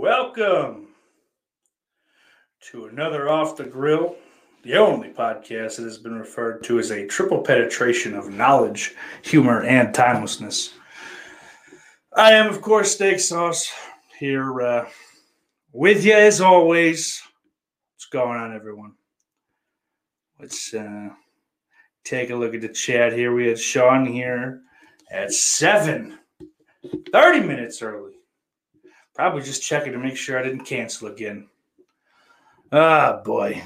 Welcome to another Off the Grill, the only podcast that has been referred to as a triple penetration of knowledge, humor, and timelessness. I am, of course, Steak Sauce here uh, with you as always. What's going on, everyone? Let's uh, take a look at the chat here. We had Sean here at 7, 30 minutes early. Probably just checking to make sure I didn't cancel again. Ah, boy.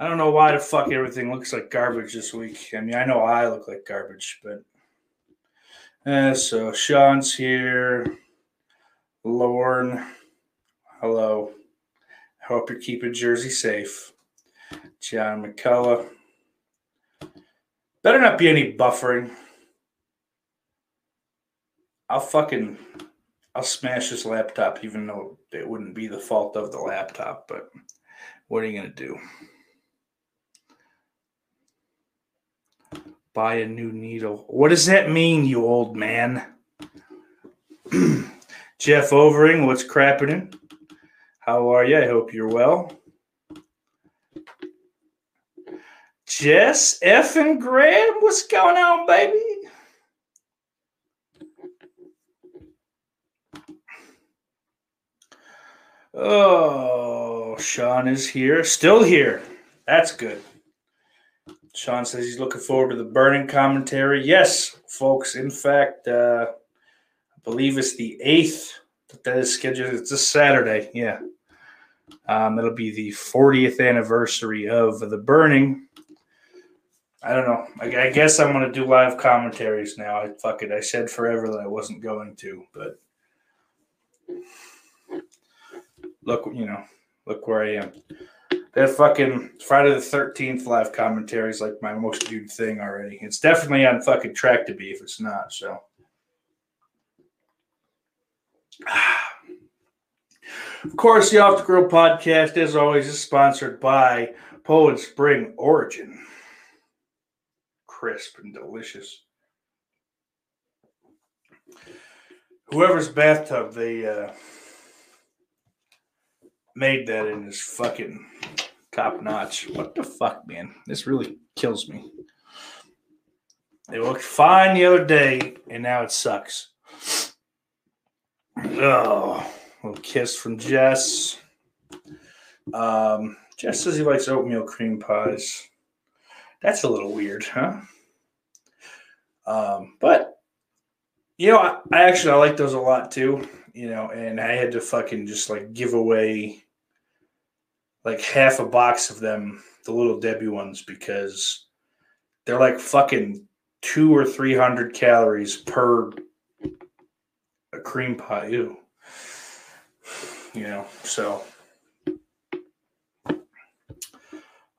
I don't know why the fuck everything looks like garbage this week. I mean, I know I look like garbage, but. Uh, so, Sean's here. Lorne. Hello. Hope you're keeping Jersey safe. John McCullough. Better not be any buffering. I'll fucking I'll smash this laptop, even though it wouldn't be the fault of the laptop. But what are you gonna do? Buy a new needle. What does that mean, you old man? Jeff Overing, what's crapping? How are you? I hope you're well. Jess F and Graham, what's going on, baby? Oh, Sean is here. Still here. That's good. Sean says he's looking forward to the burning commentary. Yes, folks. In fact, uh, I believe it's the 8th that that is scheduled. It's this Saturday. Yeah. Um, it'll be the 40th anniversary of the burning. I don't know. I, I guess I'm going to do live commentaries now. I fuck it. I said forever that I wasn't going to, but look, you know, look where I am. That fucking Friday the Thirteenth live commentary is like my most viewed thing already. It's definitely on fucking track to be if it's not. So, of course, the Off the Grill podcast, as always, is sponsored by Poland Spring Origin. Crisp and delicious. Whoever's bathtub they uh, made that in is fucking top notch. What the fuck, man? This really kills me. It looked fine the other day, and now it sucks. Oh, little kiss from Jess. Um, Jess says he likes oatmeal cream pies. That's a little weird, huh? Um, but you know, I, I actually I like those a lot too. You know, and I had to fucking just like give away like half a box of them, the little Debbie ones, because they're like fucking two or three hundred calories per a cream pie. Ew. You know, so.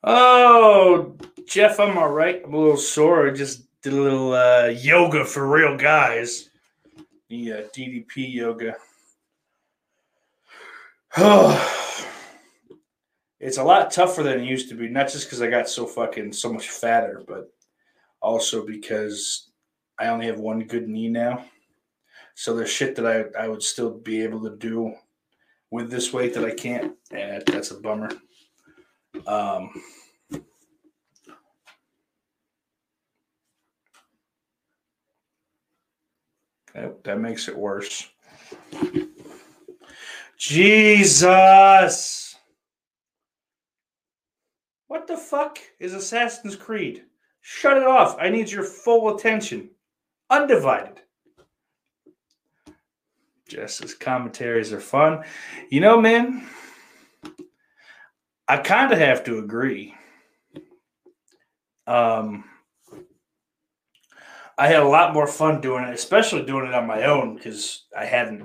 Oh, Jeff, I'm all right. I'm a little sore. I just did a little uh, yoga for real guys. The uh, DDP yoga. it's a lot tougher than it used to be, not just because I got so fucking so much fatter, but also because I only have one good knee now. So there's shit that I, I would still be able to do with this weight that I can't, and that's a bummer. Um, that, that makes it worse. Jesus! What the fuck is Assassin's Creed? Shut it off. I need your full attention. Undivided. Jess's commentaries are fun. You know, man, I kind of have to agree. Um, I had a lot more fun doing it, especially doing it on my own because I hadn't,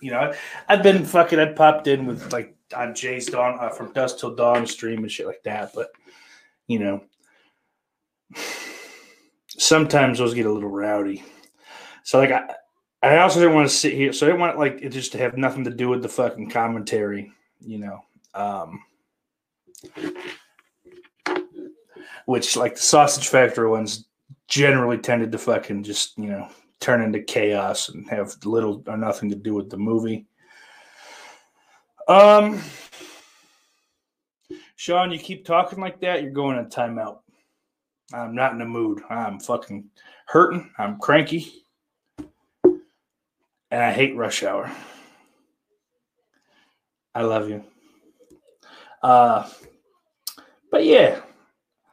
you know, I've been fucking, I popped in with like on Jay's Dawn uh, from Dusk Till Dawn stream and shit like that. But, you know, sometimes those get a little rowdy. So, like, I, I also didn't want to sit here, so I didn't want like it just to have nothing to do with the fucking commentary, you know. Um, which like the sausage factory ones generally tended to fucking just you know turn into chaos and have little or nothing to do with the movie. Um, Sean, you keep talking like that, you're going in timeout. I'm not in the mood. I'm fucking hurting. I'm cranky and I hate rush hour. I love you. Uh, but yeah,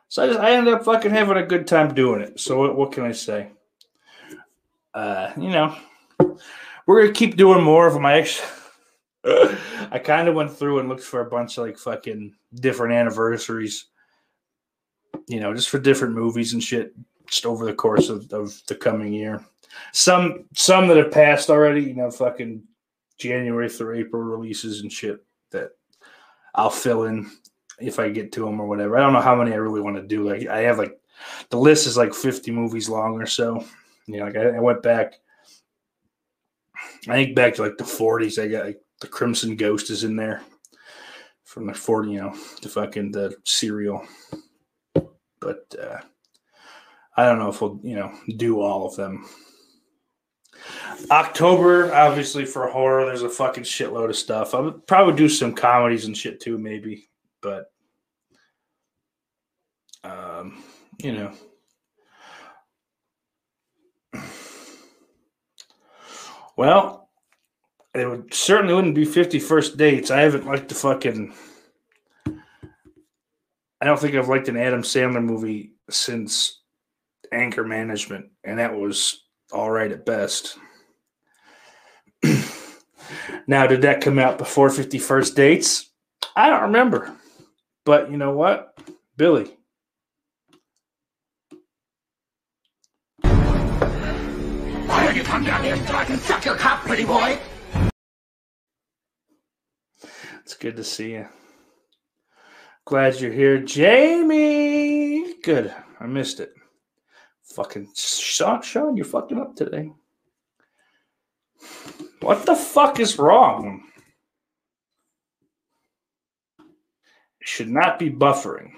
so I, just, I ended up fucking having a good time doing it. So what, what can I say? Uh, you know, we're gonna keep doing more of my actually, I kind of went through and looked for a bunch of like fucking different anniversaries. You know, just for different movies and shit, just over the course of, of the coming year. Some some that have passed already, you know, fucking January through April releases and shit that I'll fill in if I get to them or whatever. I don't know how many I really want to do. Like I have like the list is like 50 movies long or so. You know, like I, I went back I think back to like the 40s. I got like the Crimson Ghost is in there from the 40, you know, the fucking the serial. But uh I don't know if we'll, you know, do all of them. October, obviously for horror, there's a fucking shitload of stuff. I would probably do some comedies and shit too, maybe, but um, you know. Well, it would certainly wouldn't be 51st dates. I haven't liked the fucking I don't think I've liked an Adam Sandler movie since Anger Management, and that was all right at best. now, did that come out before 51st dates? I don't remember. But you know what? Billy. Why don't you come down here so I can suck your cock, pretty boy? It's good to see you. Glad you're here, Jamie. Good. I missed it. Fucking Sean, Sean, you're fucking up today. What the fuck is wrong? Should not be buffering.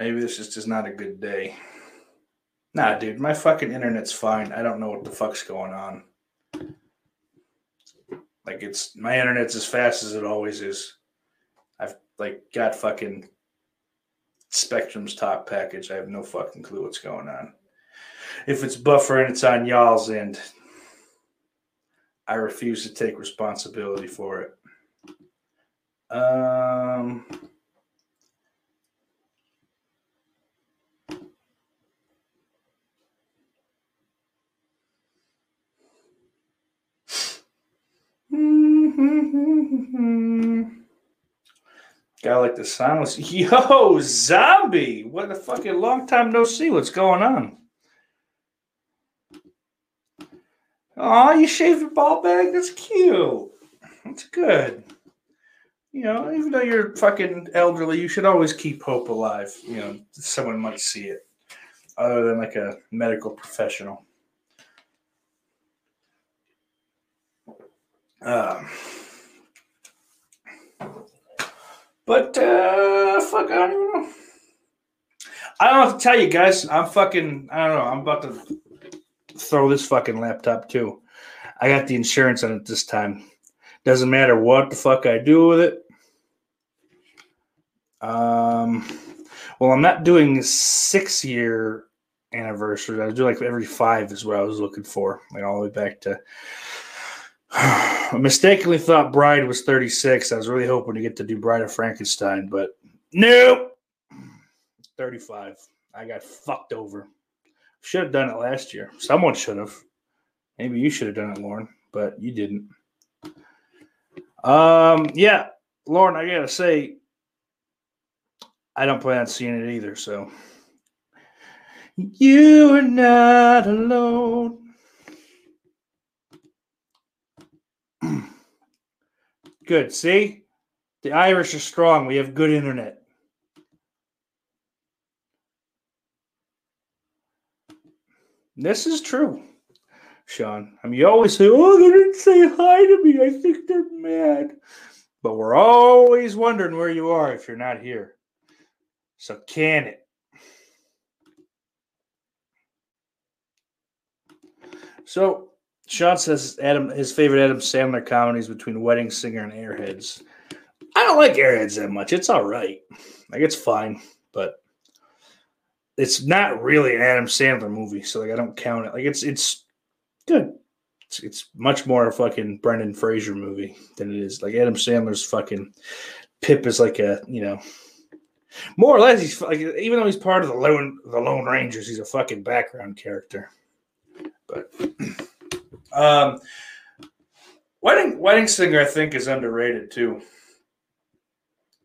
Maybe this is just not a good day. Nah, dude, my fucking internet's fine. I don't know what the fuck's going on. Like it's my internet's as fast as it always is. I've like got fucking Spectrum's top package. I have no fucking clue what's going on. If it's buffering, it's on y'all's end. I refuse to take responsibility for it. Um Mm-hmm. Guy like the silence. Yo, zombie! What the fucking long time no see. What's going on? Oh, you shaved your ball bag? That's cute. That's good. You know, even though you're fucking elderly, you should always keep hope alive. You know, someone might see it, other than like a medical professional. Um, but uh, fuck, I don't even know. I don't have to tell you guys. I'm fucking. I don't know. I'm about to throw this fucking laptop too. I got the insurance on it this time. Doesn't matter what the fuck I do with it. Um, well, I'm not doing six year anniversary. I do like every five is what I was looking for, like all the way back to. I mistakenly thought Bride was 36. I was really hoping to get to do Bride of Frankenstein, but nope. 35. I got fucked over. Should have done it last year. Someone should have. Maybe you should have done it, Lauren, but you didn't. Um, yeah, Lauren, I gotta say, I don't plan on seeing it either. So you are not alone. Good. See, the Irish are strong. We have good internet. This is true, Sean. I mean, you always say, "Oh, they didn't say hi to me. I think they're mad." But we're always wondering where you are if you're not here. So can it? So Sean says Adam his favorite Adam Sandler comedies between Wedding Singer and Airheads. I don't like Airheads that much. It's all right. Like it's fine, but it's not really an Adam Sandler movie, so like I don't count it. Like it's it's good. It's, it's much more a fucking Brendan Fraser movie than it is like Adam Sandler's fucking Pip is like a you know more or less he's like even though he's part of the lone the Lone Rangers, he's a fucking background character. But um, wedding wedding singer I think is underrated too.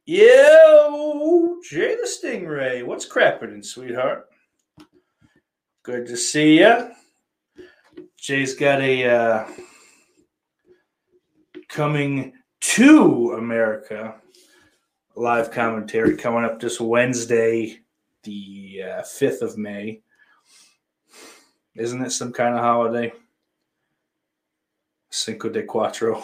Yo, Jay the Stingray, what's crapping, sweetheart? Good to see you. Jay's got a uh, coming to America live commentary coming up this Wednesday, the uh, 5th of May. Isn't it some kind of holiday? Cinco de Cuatro.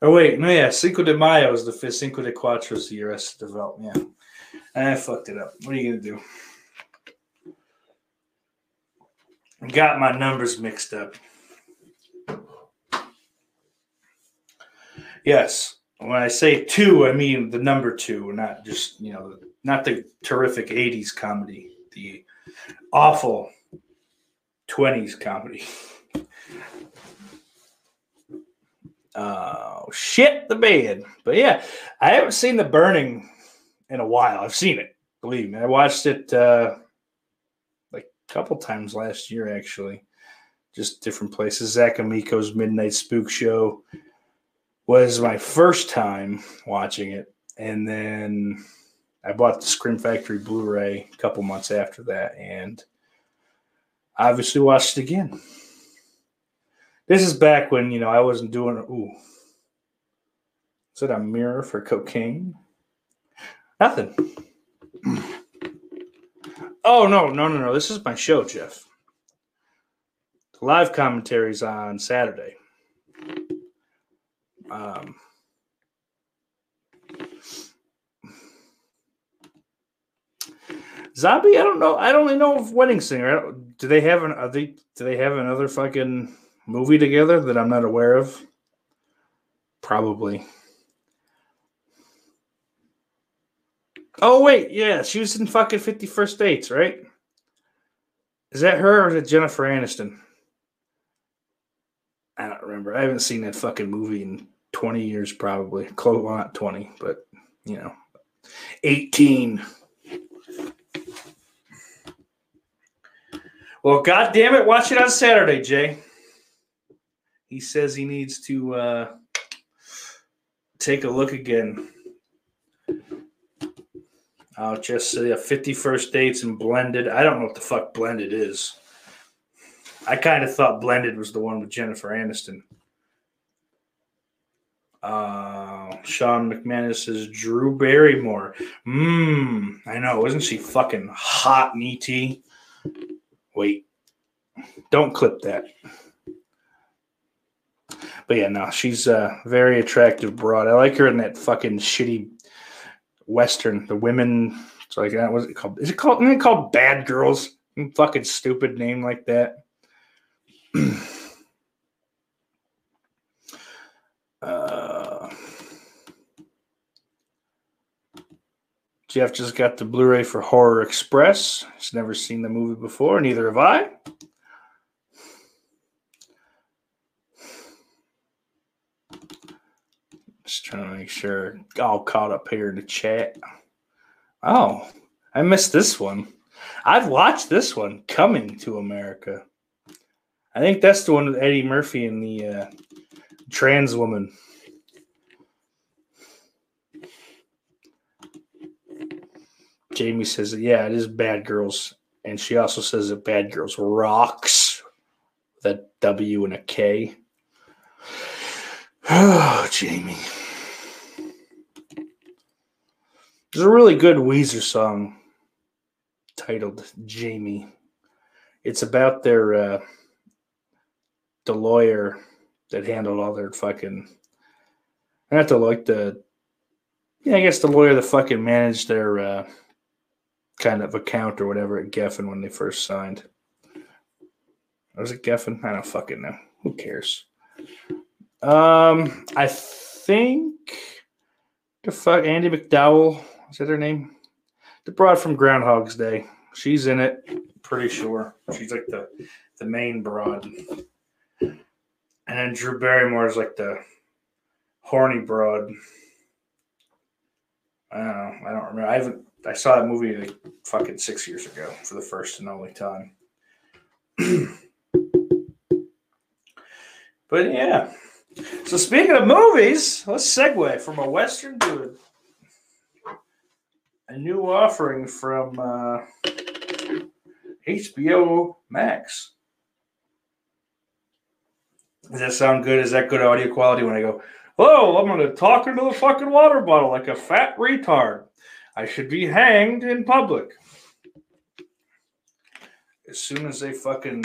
Oh wait, no, yeah, Cinco de Mayo is the fifth. Cinco de Cuatro is the Arrested Development. Yeah, I fucked it up. What are you gonna do? Got my numbers mixed up. Yes, when I say two, I mean the number two, not just you know, not the terrific '80s comedy, the awful '20s comedy. Oh shit, the bed. But yeah, I haven't seen the burning in a while. I've seen it, believe me. I watched it uh like a couple times last year actually. Just different places. Zach Amico's Midnight Spook Show was my first time watching it. And then I bought the Scream Factory Blu-ray a couple months after that and obviously watched it again. This is back when you know I wasn't doing. Ooh, is it a mirror for cocaine? Nothing. Oh no, no, no, no! This is my show, Jeff. Live commentaries on Saturday. Um, Zombie, I don't know. I don't know of Wedding Singer. Do they have an? Are they? Do they have another fucking movie together that I'm not aware of? Probably. Oh wait, yeah, she was in fucking Fifty First Dates, right? Is that her or is it Jennifer Aniston? I don't remember. I haven't seen that fucking movie in 20 years, probably. Close, well, not 20, but you know, 18. Well, god damn it, watch it on Saturday, Jay. He says he needs to uh, take a look again. I'll just say a 51st dates and blended. I don't know what the fuck blended is. I kind of thought blended was the one with Jennifer Aniston. Uh, Sean McManus says Drew Barrymore. Mmm, I know. Isn't she fucking hot in ET? Wait, don't clip that. But yeah, no, she's a very attractive broad. I like her in that fucking shitty western. The women, it's like that. Was it called? Is it called? Isn't it called Bad Girls? Fucking stupid name like that. uh, Jeff just got the Blu-ray for Horror Express. He's never seen the movie before, neither have I. Just trying to make sure all caught up here in the chat. Oh, I missed this one. I've watched this one, Coming to America. I think that's the one with Eddie Murphy and the uh, trans woman. Jamie says, yeah, it is Bad Girls. And she also says that Bad Girls rocks. That W and a K. Oh, Jamie. There's a really good Weezer song titled Jamie. It's about their uh, the lawyer that handled all their fucking not the like the yeah, I guess the lawyer that fucking managed their uh, kind of account or whatever at Geffen when they first signed. Was it Geffen? I don't fucking know. Who cares? Um, I think the fuck Andie MacDowell is that her name? The broad from Groundhog's Day. She's in it. Pretty sure she's like the the main broad. And then Drew Barrymore is like the horny broad. I don't know. I don't remember. I haven't. I saw that movie like fucking six years ago for the first and only time. but yeah. So speaking of movies, let's segue from a western to a new offering from uh, HBO Max. Does that sound good? Is that good audio quality when I go, "Hello, I'm going to talk into the fucking water bottle like a fat retard. I should be hanged in public." As soon as they fucking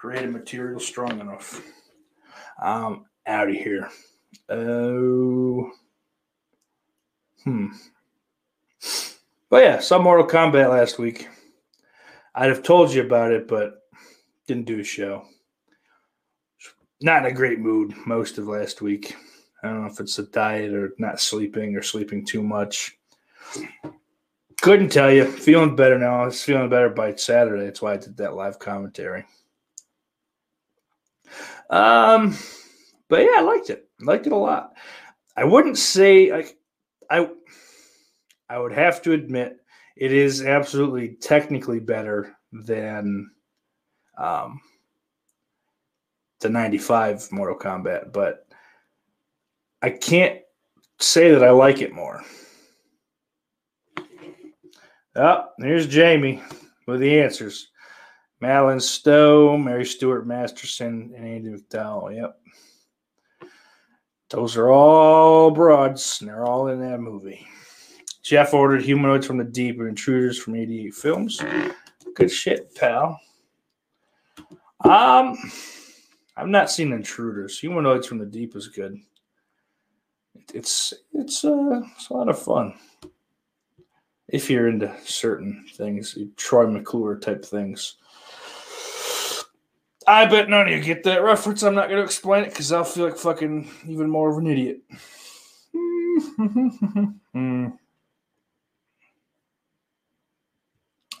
create a material strong enough. I'm out of here. Oh. Hmm. But yeah, some Mortal Kombat last week. I'd have told you about it, but didn't do a show. Not in a great mood most of last week. I don't know if it's the diet or not sleeping or sleeping too much. Couldn't tell you. Feeling better now. I was feeling better by Saturday. That's why I did that live commentary. Um, but yeah, I liked it. liked it a lot. I wouldn't say like I. I would have to admit it is absolutely technically better than um, the 95 Mortal Kombat, but I can't say that I like it more. Oh, here's Jamie with the answers. Madeleine Stowe, Mary Stuart Masterson, and Andie MacDowell. Yep. Those are all broads, and they're all in that movie. Jeff ordered Humanoids from the Deep and Intruders from 88 Films. Good shit, pal. Um, I've not seen Intruders. Humanoids from the Deep is good. It's it's uh, it's a lot of fun. if you're into certain things, Troy McClure type things. I bet none of you get that reference. I'm not going to explain it because I'll feel like fucking even more of an idiot. Hmm.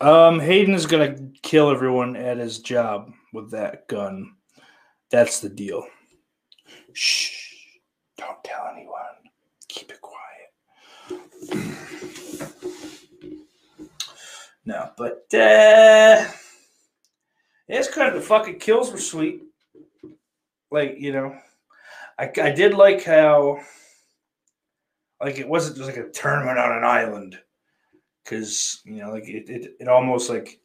um, Hayden is going to kill everyone at his job with that gun. That's the deal. Shh. Don't tell anyone. Keep it quiet. no, but uh it's kind of the fucking kills were sweet. Like, you know, I, I did like how like it wasn't just like a tournament on an island. Cause, you know, like it, it, it almost like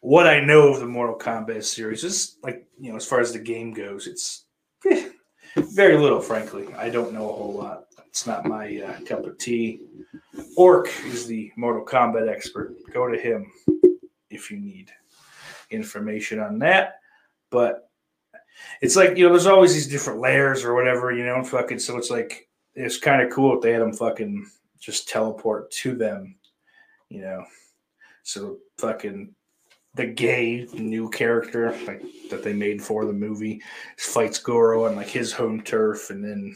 what I know of the Mortal Kombat series is like, you know, as far as the game goes, it's eh, very little, frankly. I don't know a whole lot. It's not my uh, cup of tea. Orc is the Mortal Kombat expert. Go to him if you need information on that. But it's like, you know, there's always these different layers or whatever, you know, fucking so it's like it's kind of cool if they had them fucking just teleport to them, you know. So fucking the gay new character like that they made for the movie fights Goro on like his home turf, and then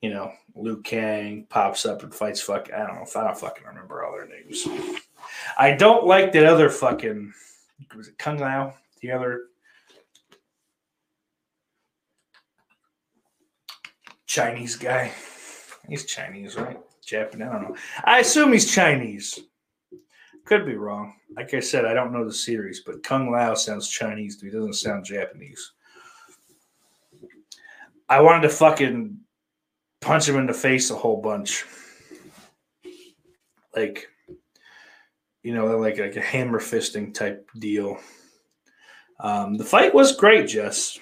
you know Liu Kang pops up and fights fuck. I don't know I don't fucking remember all their names. I don't like that other fucking was it Kung Lao, the other Chinese guy. He's Chinese, right? Japanese. I don't know. I assume he's Chinese. Could be wrong. Like I said, I don't know the series, but Kung Lao sounds Chinese to me. Doesn't sound Japanese. I wanted to fucking punch him in the face a whole bunch. Like, you know, like like a hammer fisting type deal. Um, the fight was great, Jess,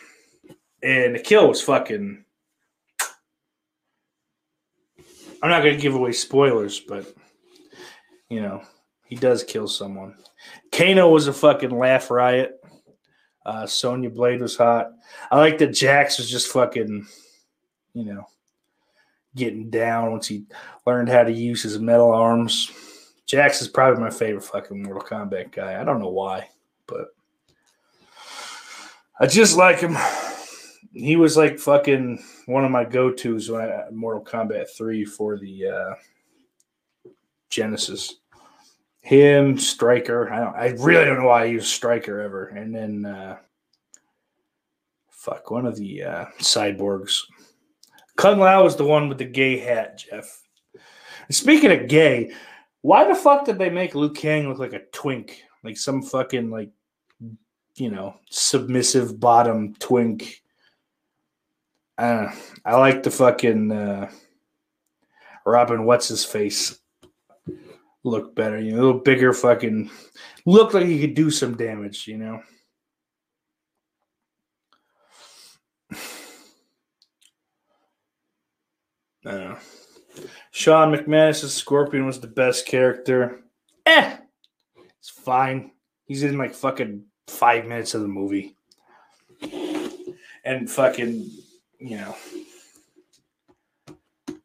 and the kill was fucking. I'm not going to give away spoilers, but you know, he does kill someone. Kano was a fucking laugh riot. Uh, Sonya Blade was hot. I like that Jax was just fucking, you know, getting down once he learned how to use his metal arms. Jax is probably my favorite fucking Mortal Kombat guy. I don't know why, but I just like him. He was like fucking one of my go tos when I Mortal Kombat 3 for the uh, Genesis him, Stryker. I don't. I really don't know why I use Stryker ever. And then, uh, fuck, one of the uh, cyborgs. Kung Lao was the one with the gay hat, Jeff. Speaking of gay, why the fuck did they make Liu Kang look like a twink, like some fucking like, you know, submissive bottom twink? Uh, I like the fucking uh, Robin. What's his face? look better. You know, a little bigger, fucking look like he could do some damage. You know. I don't know. Sean McManus' Scorpion was the best character. Eh, it's fine. He's in like fucking five minutes of the movie, and fucking, you know,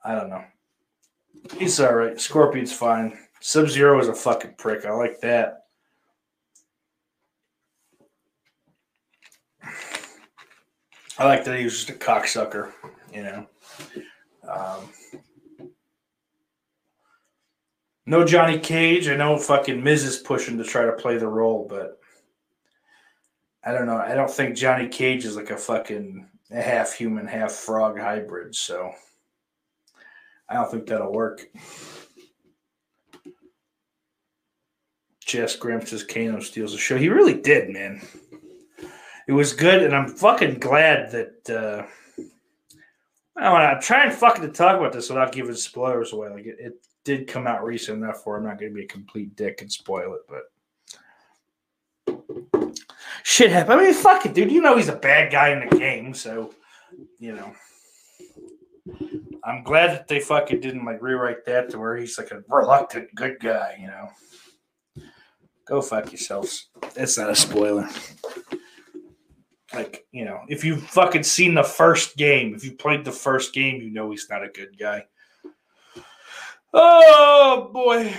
I don't know. He's all right. Scorpion's fine. Sub Zero is a fucking prick. I like that. I like that he was just a cocksucker, you know. Um, no Johnny Cage. I know fucking Miz is pushing to try to play the role, but I don't know. I don't think Johnny Cage is like a fucking half human, half frog hybrid. So I don't think that'll work. Jess Grimps says Kano steals the show. He really did, man. It was good, and I'm fucking glad that. Uh, I don't know, I'm trying fucking to talk about this without giving spoilers away. Like it, it did come out recent enough where I'm not going to be a complete dick and spoil it, but shit happened. I mean, fuck it, dude. You know he's a bad guy in the game, so you know. I'm glad that they fucking didn't like rewrite that to where he's like a reluctant good guy, you know. Go fuck yourselves. That's not a spoiler. Like, you know, if you've fucking seen the first game, if you played the first game, you know he's not a good guy. Oh boy.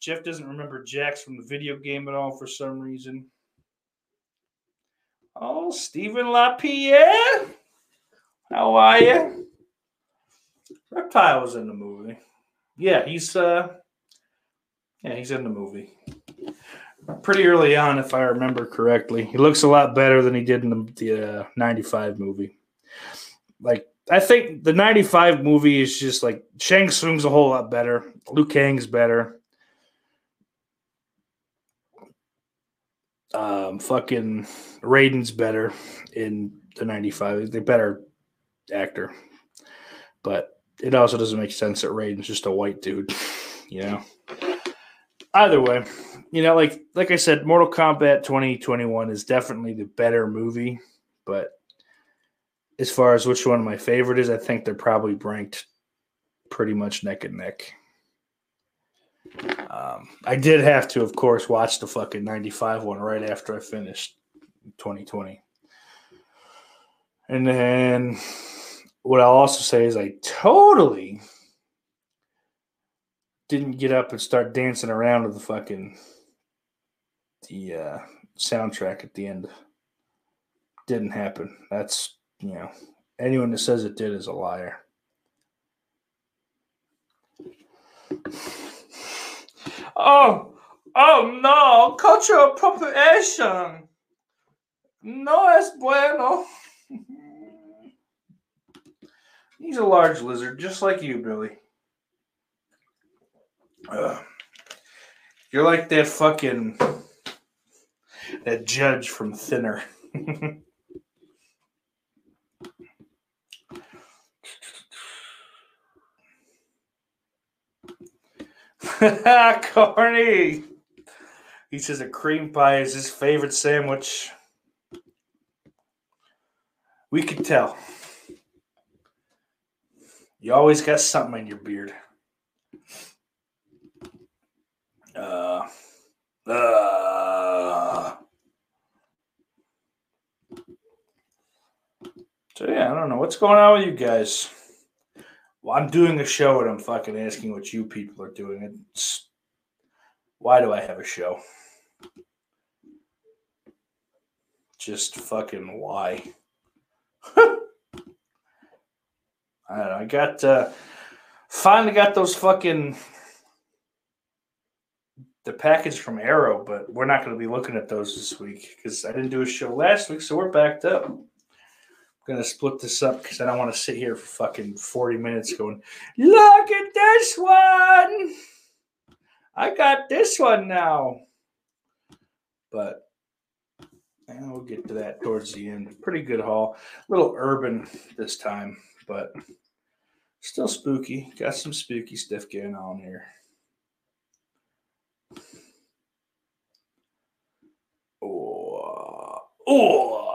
Jeff doesn't remember Jax from the video game at all for some reason. Oh, Stephen LaPierre. How are you? Reptile was in the movie. Yeah, he's uh yeah, he's in the movie. Pretty early on, if I remember correctly. He looks a lot better than he did in the, the uh, 95 movie. Like I think the 95 movie is just like Shang Tsung's a whole lot better. Liu Kang's better. Um, fucking Raiden's better in the 95. The better actor. But it also doesn't make sense that Raiden's just a white dude, you know. Either way, you know, like like I said, Mortal Kombat 2021 is definitely the better movie, but as far as which one my favorite is, I think they're probably ranked pretty much neck and neck. Um, I did have to, of course, watch the fucking 95 one right after I finished 2020. And then what I'll also say is I totally didn't get up and start dancing around to the fucking the uh, soundtrack at the end. Didn't happen. That's you know, anyone that says it did is a liar. Oh, oh no, cultural appropriation. No es bueno. He's a large lizard, just like you, Billy. Ugh. You're like that fucking that judge from Thinner. Corny. He says a cream pie is his favorite sandwich. We could tell. You always got something in your beard. Uh, uh. So yeah, I don't know what's going on with you guys. Well, I'm doing a show and I'm fucking asking what you people are doing. It's why do I have a show? Just fucking why? I don't know. I got uh finally got those fucking the package from Arrow, but we're not going to be looking at those this week because I didn't do a show last week, so we're backed up gonna split this up because I don't want to sit here for fucking 40 minutes going, look at this one. I got this one now. But and we'll get to that towards the end. Pretty good haul. A little urban this time, but still spooky. Got some spooky stuff going on here. Oh, oh.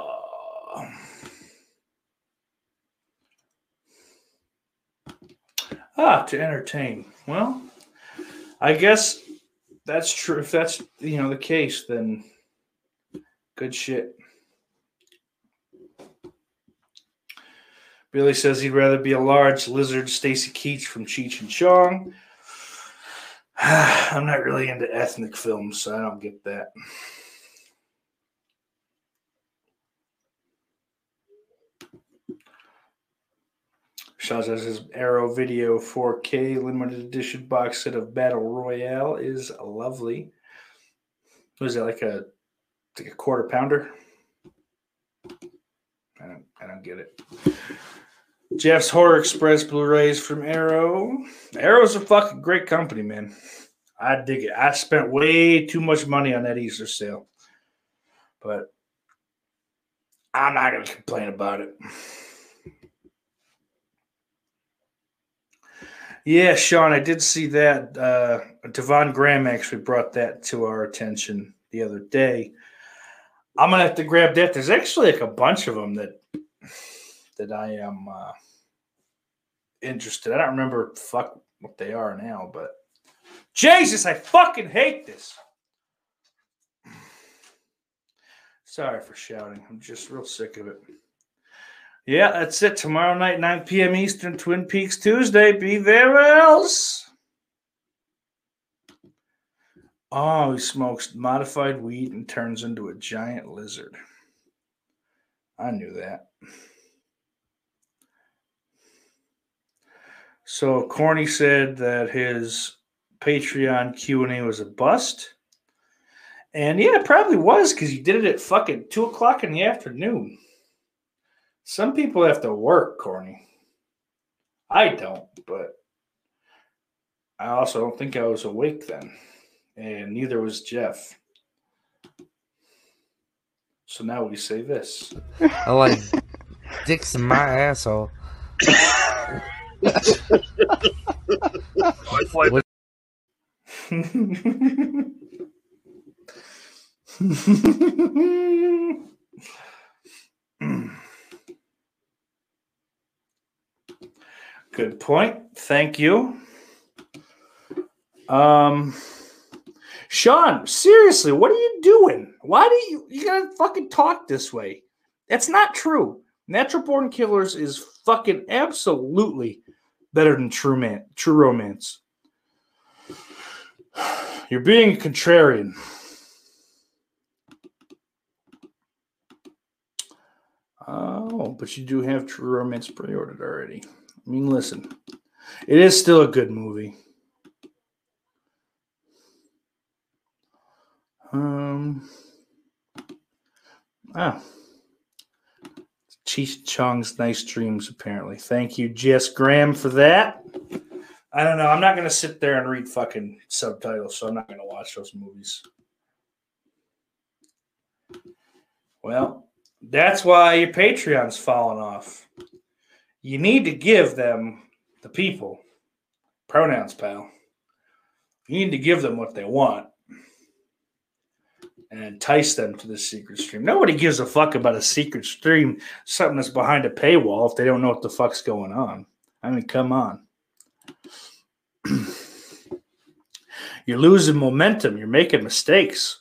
Ah, to entertain. Well, I guess that's true. If that's you know the case, then good shit. Billy says he'd rather be a large lizard. Stacy Keach from Cheech and Chong. I'm not really into ethnic films, so I don't get that. Shaw says his Arrow Video 4K limited edition box set of Battle Royale is lovely. Was it like a like a quarter pounder? I don't I don't get it. Jeff's Horror Express Blu-rays from Arrow. Arrow's a fucking great company, man. I dig it. I spent way too much money on that Easter sale. But I'm not gonna complain about it. Yeah, Sean, I did see that. Uh, Devon Graham actually brought that to our attention the other day. I'm gonna have to grab that. There's actually like a bunch of them that that I am uh, interested. I don't remember fuck what they are now, but Jesus, I fucking hate this. Sorry for shouting. I'm just real sick of it. Yeah, that's it. Tomorrow night, 9 p.m. Eastern, Twin Peaks Tuesday. Be there else. Oh, he smokes modified weed and turns into a giant lizard. I knew that. So Corny said that his Patreon Q and A was a bust, and yeah, it probably was because he did it at fucking two o'clock in the afternoon. Some people have to work, Corny. I don't, but I also don't think I was awake then, and neither was Jeff. So now we say this. I like dicks in my asshole. What- Good point. Thank you. Um, Sean, seriously, what are you doing? Why do you you gotta fucking talk this way? That's not true. Natural Born Killers is fucking absolutely better than True Man, True Romance. You're being contrarian. Oh, but you do have True Romance pre-ordered already. I mean, listen, it is still a good movie. Um. Ah. Cheech Chong's nice dreams, apparently. Thank you, Jess Graham, for that. I don't know. I'm not gonna sit there and read fucking subtitles, so I'm not gonna watch those movies. Well, that's why your Patreon's falling off. You need to give them the people pronouns, pal. You need to give them what they want and entice them to the secret stream. Nobody gives a fuck about a secret stream, something that's behind a paywall if they don't know what the fuck's going on. I mean, come on. You're losing momentum. You're making mistakes.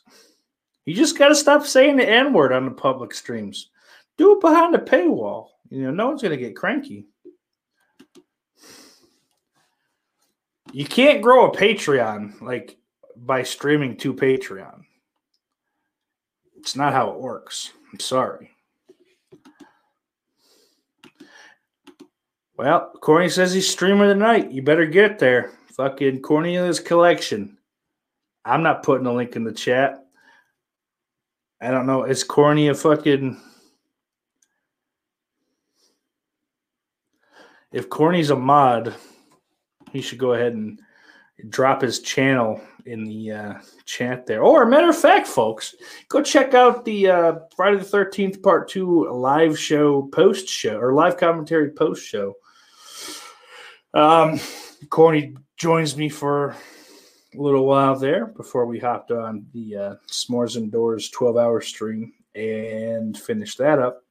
You just got to stop saying the N word on the public streams. Do it behind a paywall. You know, no one's going to get cranky. You can't grow a Patreon like by streaming to Patreon. It's not how it works. I'm sorry. Well, Corny says he's streamer tonight. You better get there. Fucking Cornelius collection. I'm not putting a link in the chat. I don't know. Is Corny a fucking. If Corny's a mod, he should go ahead and drop his channel in the uh, chat there. Or, matter of fact, folks, go check out the uh, Friday the 13th Part 2 live show post show or live commentary post show. Um, Corny joins me for a little while there before we hopped on the uh, S'mores Indoors 12 hour stream and finished that up.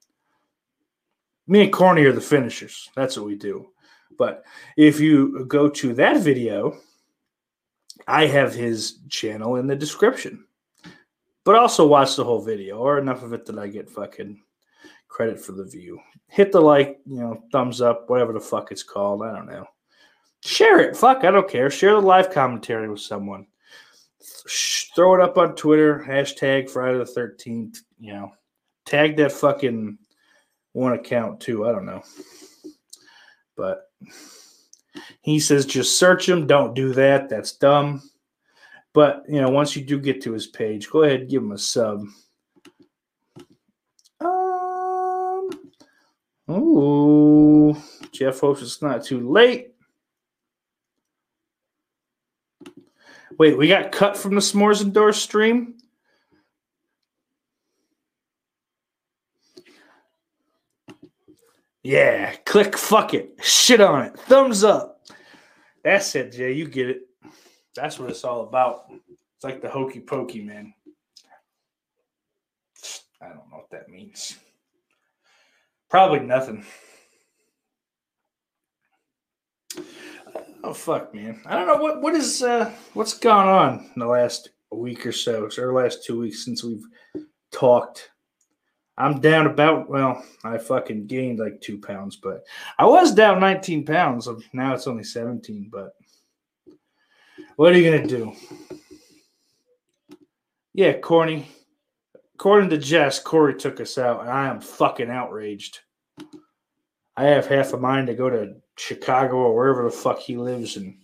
Me and Corny are the finishers. That's what we do. But if you go to that video, I have his channel in the description. But also watch the whole video or enough of it that I get fucking credit for the view. Hit the like, you know, thumbs up, whatever the fuck it's called. I don't know. Share it. Fuck, I don't care. Share the live commentary with someone. Throw it up on Twitter, hashtag Friday the 13th. You know, tag that fucking one account too. I don't know. But he says just search him. Don't do that. That's dumb. But you know, once you do get to his page, go ahead and give him a sub. Um. Ooh, Jeff hopes it's not too late. Wait, we got cut from the S'mores Indoors stream. Yeah, click fuck it. Shit on it. Thumbs up. That's it, Jay. You get it. That's what it's all about. It's like the hokey pokey, man. I don't know what that means. Probably nothing. Oh fuck, man. I don't know what what is uh what's gone on in the last week or so, or last two weeks since we've talked. I'm down about well, I fucking gained like two pounds, but I was down 19 pounds. Now it's only 17, but what are you gonna do? Yeah, Corny. According to Jess, Corey took us out, and I am fucking outraged. I have half a mind to go to Chicago or wherever the fuck he lives and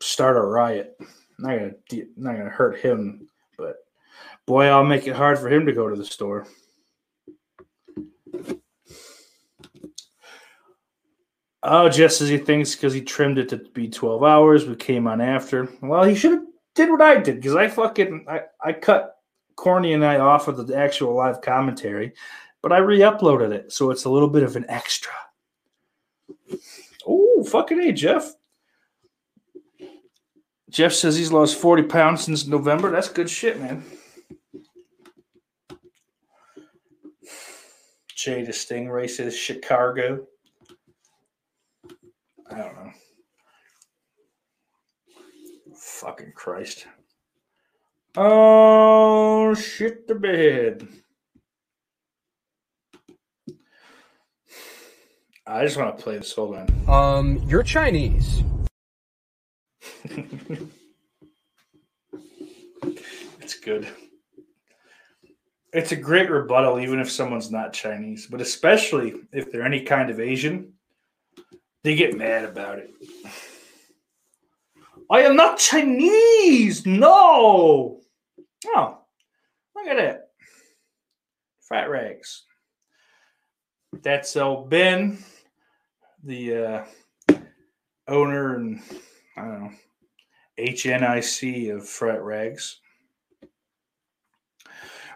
start a riot. I'm not gonna, de- not gonna hurt him, but boy, I'll make it hard for him to go to the store. Oh, just as he thinks because he trimmed it to be 12 hours. We came on after. Well, he should have did what I did because I fucking I, I cut Corny and I off of the actual live commentary, but I re-uploaded it, so it's a little bit of an extra. Oh, fucking hey, Jeff. Jeff says he's lost 40 pounds since November. That's good shit, man. Jay the Stingray says Chicago. I don't know. Fucking Christ. Oh, shit the bed. I just want to play this. Hold on. Um, you're Chinese. It's good. It's a great rebuttal, even if someone's not Chinese, but especially if they're any kind of Asian, they get mad about it. I am not Chinese. No. Oh, look at that. Fat rags. That's uh, Ben, the uh, owner and I don't know HNIC of Fright Rags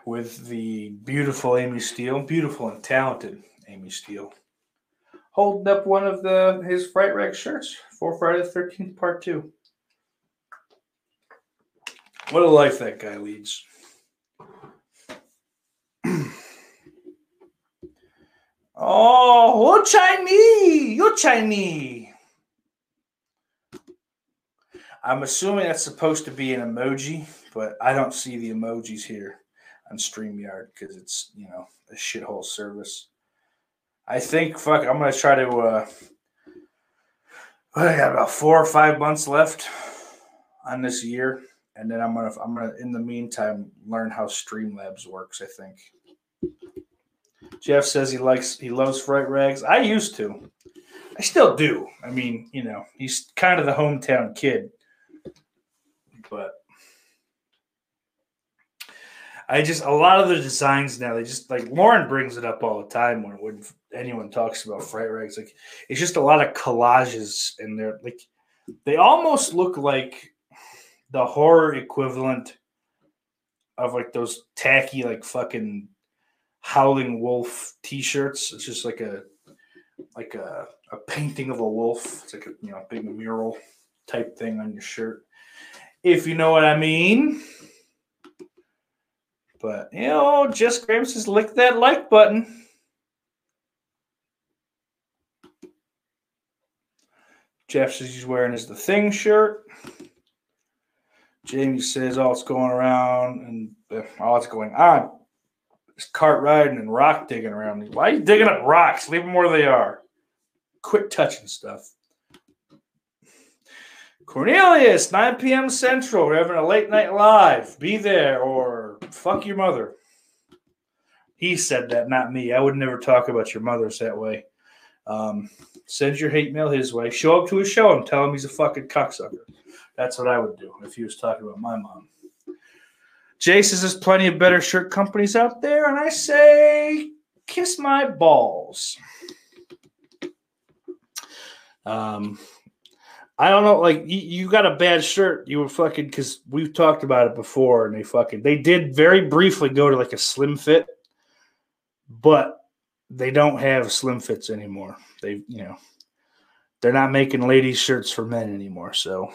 with the beautiful Amy Steel, beautiful and talented Amy Steel, holding up one of the his Fright Rag shirts for Friday the Thirteenth Part Two. What a life that guy leads. oh, Chinese, you Chinese. I'm assuming that's supposed to be an emoji, but I don't see the emojis here on StreamYard because it's, you know, a shithole service. I think, fuck, I'm going to try to, uh, I got about four or five months left on this year. And then I'm going to, I'm going to, in the meantime, learn how Streamlabs works, I think. Jeff says he likes, he loves Fright Rags. I used to. I still do. I mean, you know, he's kind of the hometown kid but I just a lot of the designs now they just like Lauren brings it up all the time when when anyone talks about fright rags like it's just a lot of collages and they're like they almost look like the horror equivalent of like those tacky like fucking howling wolf t-shirts. It's just like a like a, a painting of a wolf. It's like a you know big mural type thing on your shirt. If you know what I mean. But you know, just Graham says lick that like button. Jeff says he's wearing his the thing shirt. Jamie says all it's going around and uh, all it's going on. It's cart riding and rock digging around. Why are you digging up rocks? Leave them where they are. Quit touching stuff. Cornelius, 9 p.m. Central. We're having a late night live. Be there or fuck your mother. He said that, not me. I would never talk about your mothers that way. Um, send your hate mail his way. Show up to his show and tell him he's a fucking cocksucker. That's what I would do if he was talking about my mom. Jay says there's plenty of better shirt companies out there, and I say kiss my balls. Um, I don't know, like you, you got a bad shirt. You were fucking because we've talked about it before, and they fucking they did very briefly go to like a slim fit, but they don't have slim fits anymore. They, you know, they're not making ladies' shirts for men anymore. So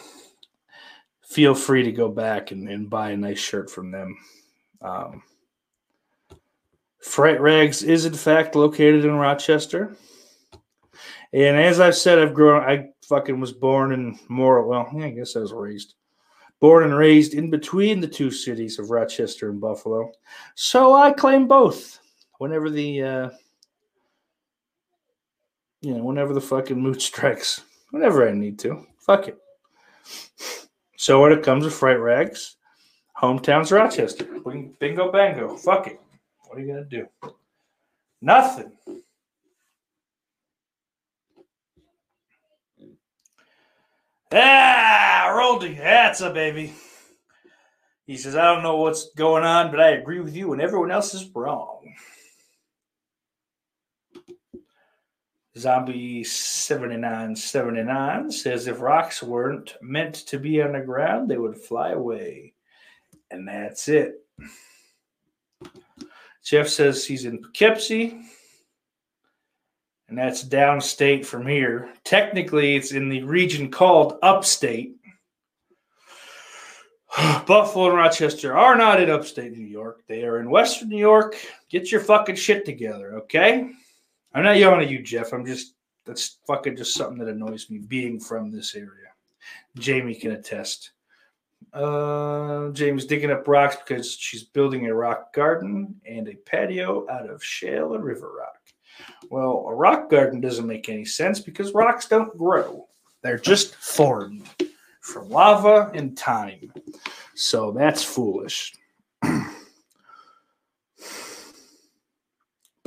feel free to go back and, and buy a nice shirt from them. Um, Fright Rags is in fact located in Rochester. And as I've said, I've grown. I fucking was born in more. Well, yeah, I guess I was raised, born and raised in between the two cities of Rochester and Buffalo. So I claim both. Whenever the, uh, you know, whenever the fucking mood strikes, whenever I need to, fuck it. So when it comes to fright rags, Hometown's Rochester. Bingo bango. Fuck it. What are you gonna do? Nothing. Ah, Roldy, that's a baby. He says, I don't know what's going on, but I agree with you, and everyone else is wrong. Zombie 7979 says, if rocks weren't meant to be on the ground, they would fly away. And that's it. Jeff says he's in Poughkeepsie, and that's downstate from here. Technically, it's in the region called upstate. Buffalo and Rochester are not in upstate New York. They are in Western New York. Get your fucking shit together, okay? I'm not yelling at you, Jeff. I'm just, that's fucking just something that annoys me being from this area. Jamie can attest. Uh, James digging up rocks because she's building a rock garden and a patio out of shale and river rock. Well, a rock garden doesn't make any sense because rocks don't grow, they're just formed from lava and time. So that's foolish. but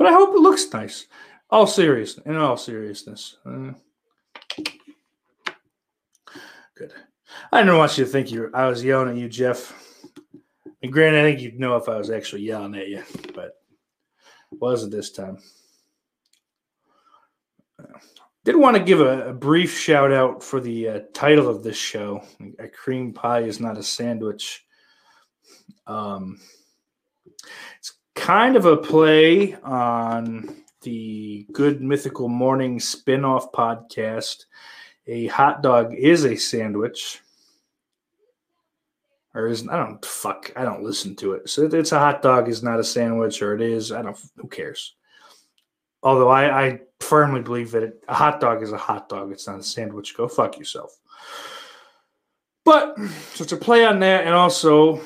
I hope it looks nice. All serious, in all seriousness. Uh, good. I didn't want you to think you I was yelling at you, Jeff. And granted, I think you'd know if I was actually yelling at you, but wasn't this time. Did want to give a, a brief shout out for the uh, title of this show. A cream pie is not a sandwich. Um, it's kind of a play on the Good Mythical Morning spin off podcast. A hot dog is a sandwich. Or is I don't fuck I don't listen to it. So it's a hot dog is not a sandwich, or it is. I don't who cares. Although I, I firmly believe that a hot dog is a hot dog. It's not a sandwich. Go fuck yourself. But so to play on that, and also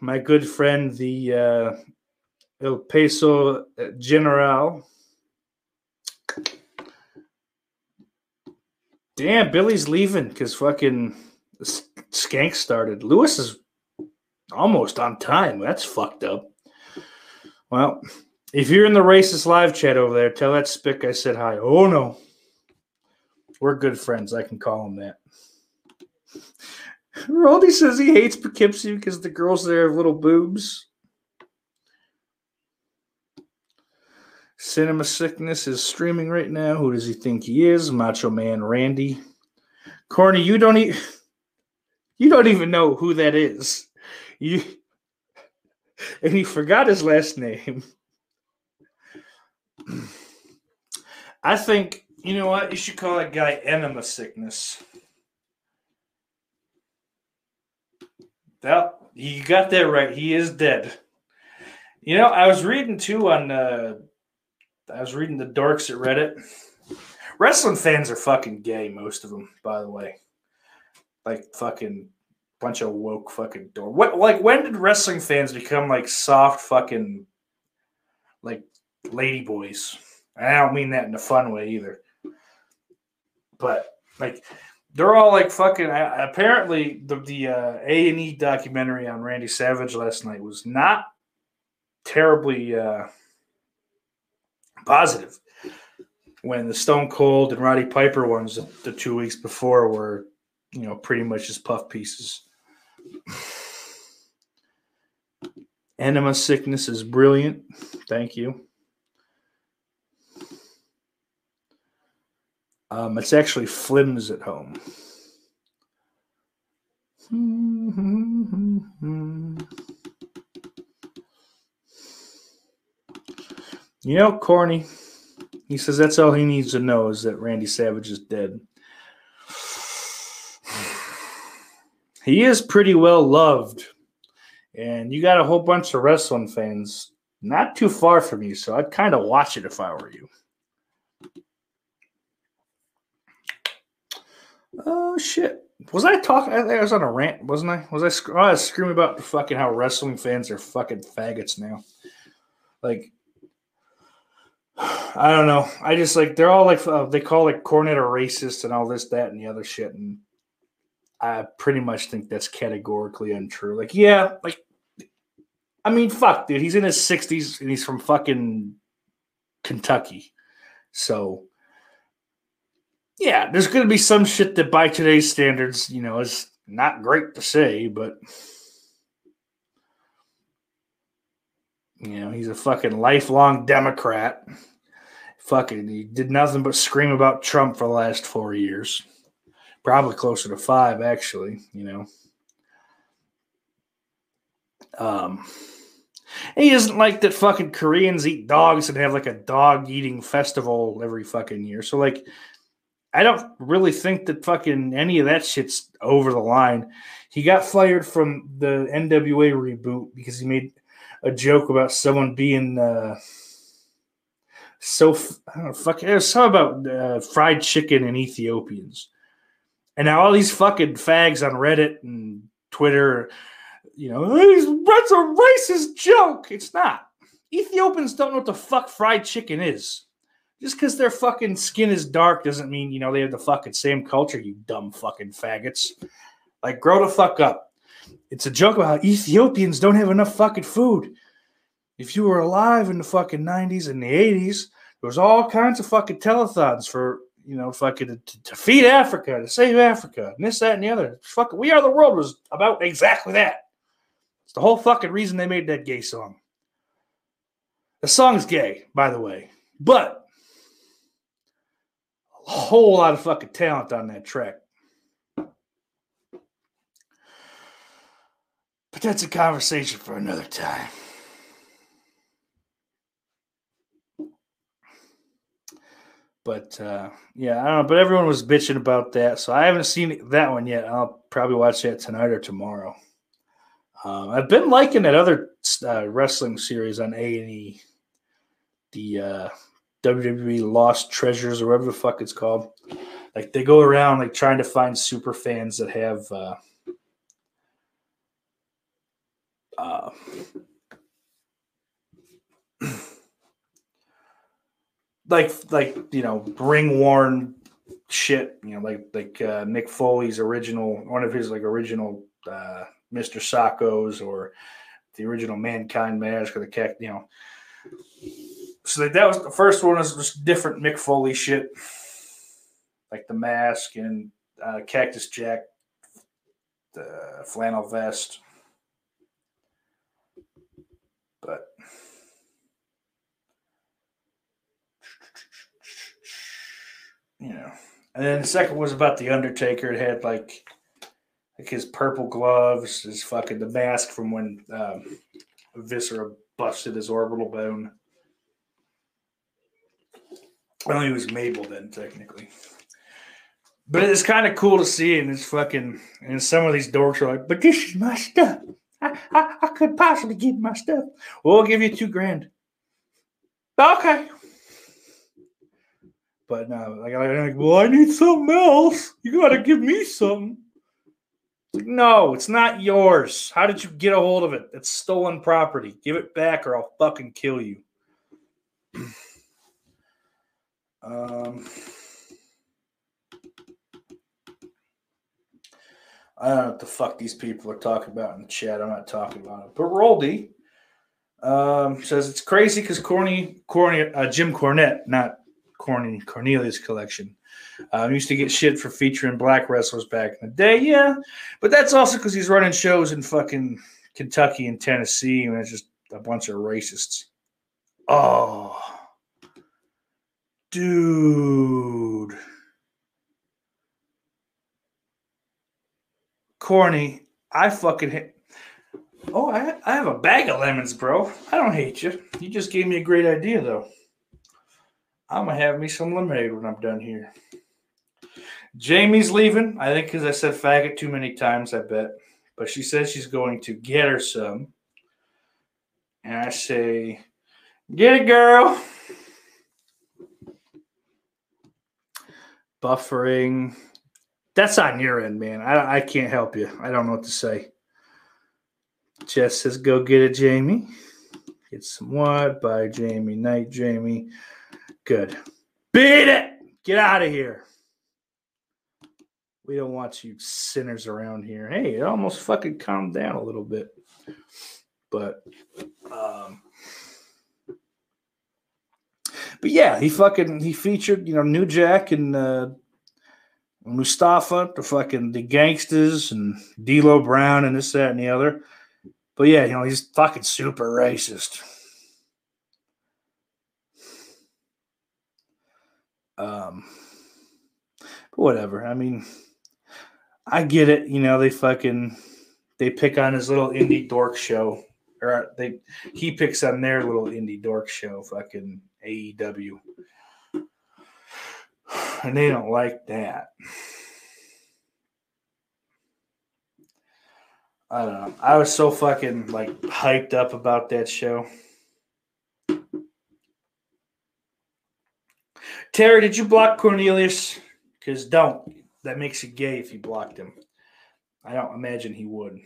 my good friend, the uh, El Peso General. Damn, Billy's leaving because fucking Skank started. Lewis is almost on time. That's fucked up. Well, if you're in the racist live chat over there, tell that spick I said hi. Oh no. We're good friends. I can call him that. Roldy says he hates Poughkeepsie because the girls there have little boobs. Cinema Sickness is streaming right now. Who does he think he is? Macho Man Randy. Corny, you don't e- you don't even know who that is. You and he forgot his last name. I think you know what you should call that guy enema sickness. That you got that right. He is dead. You know, I was reading too on. Uh, I was reading the dorks at Reddit. Wrestling fans are fucking gay, most of them, by the way. Like fucking bunch of woke fucking door. What like when did wrestling fans become like soft fucking like lady boys? I don't mean that in a fun way either. But like they're all like fucking. Apparently, the the uh, A and E documentary on Randy Savage last night was not terribly uh, positive. When the Stone Cold and Roddy Piper ones the two weeks before were, you know, pretty much just puff pieces. Enema sickness is brilliant. Thank you. Um, it's actually Flims at home. You know, Corny, he says that's all he needs to know is that Randy Savage is dead. He is pretty well loved, and you got a whole bunch of wrestling fans not too far from you, so I'd kind of watch it if I were you. Oh shit! Was I talking? I, I was on a rant, wasn't I? Was I? sc- I was screaming about the fucking how wrestling fans are fucking faggots now. Like, I don't know. I just like they're all like uh, they call like Cornette a racist and all this, that, and the other shit. And I pretty much think that's categorically untrue. Like, yeah, like, I mean, fuck, dude. He's in his 60s and he's from fucking Kentucky. So, yeah, there's going to be some shit that by today's standards, you know, is not great to say, but, you know, he's a fucking lifelong Democrat. Fucking, he did nothing but scream about Trump for the last four years. Probably closer to five actually you know. Um he isn't like that fucking koreans eat dogs and have like a dog eating festival every fucking year. So like i don't really think that fucking any of that shit's over the line he got fired from the nwa reboot because he made a joke about someone being uh so I don't know, fuck. It was something about uh, fried chicken and Ethiopians. And now all these fucking fags on Reddit and Twitter, you know, that's a racist joke. It's not. Ethiopians don't know what the fuck fried chicken is. Just because their fucking skin is dark doesn't mean, you know, they have the fucking same culture, you dumb fucking faggots. Like, grow the fuck up. It's a joke about how Ethiopians don't have enough fucking food. If you were alive in the fucking 90s and the 80s, there was all kinds of fucking telethons for you know, fucking to, to feed Africa, to save Africa, and this, that, and the other. Fucking, We Are the World was about exactly that. It's the whole fucking reason they made that gay song. The song's gay, by the way, but whole lot of fucking talent on that track. But that's a conversation for another time. But uh, yeah, I don't know. But everyone was bitching about that, so I haven't seen that one yet. I'll probably watch that tonight or tomorrow. Um, I've been liking that other uh, wrestling series on A and E, the uh, WWE Lost Treasures or whatever the fuck it's called. Like they go around like trying to find super fans that have uh, uh, like like you know ring worn shit you know like like uh, Mick Foley's original one of his like original uh, Mr. Socko's or the original Mankind mask or the you know so that, was the first one was just different Mick Foley shit like the mask and uh, Cactus Jack the flannel vest but you know. And then the second was about the Undertaker. It had like like his purple gloves, his fucking the mask from when um, Viscera busted his orbital bone. Well, he was Mabel then, technically. But it's kind of cool to see, and it's fucking. And some of these dorks are like, "But this is my stuff. I, I, I could possibly give my stuff. Well, give you two grand." Okay. But no, like, I'm like, well, I need something else. You got to give me something. Like, no, it's not yours. How did you get a hold of it? It's stolen property. Give it back, or I'll fucking kill you. Um, I don't know what the fuck these people are talking about in the chat. I'm not talking about it. But Roldy um, says it's crazy because corny, corny, uh, Jim Cornette, not Corny Cornelius collection. Um, used to get shit for featuring black wrestlers back in the day, yeah, but that's also because he's running shows in fucking Kentucky and Tennessee, and it's just a bunch of racists. Oh, dude, Corny, I fucking hate. Oh, I, I have a bag of lemons, bro. I don't hate you. You just gave me a great idea, though. I'm gonna have me some lemonade when I'm done here. Jamie's leaving. I think because I said faggot too many times, I bet. But she says she's going to get her some. And I say, get it, girl. Buffering. That's on your end, man. I, I can't help you. I don't know what to say. Jess says, go get it, Jamie. Get some what? Bye, Jamie. Night, Jamie. Good. Beat it. Get out of here. We don't want you sinners around here. Hey, it almost fucking calmed down a little bit. But um but yeah, he fucking he featured, you know, New Jack and uh Mustafa, the fucking the gangsters and D'Lo Brown and this, that, and the other. But yeah, you know, he's fucking super racist. Um, but whatever. I mean, I get it. You know, they fucking they pick on his little indie dork show, or uh, they he picks on their little indie dork show, fucking AEW, and they don't like that. I don't know. I was so fucking like hyped up about that show. Terry, did you block Cornelius? Because don't. That makes you gay if you blocked him. I don't imagine he would.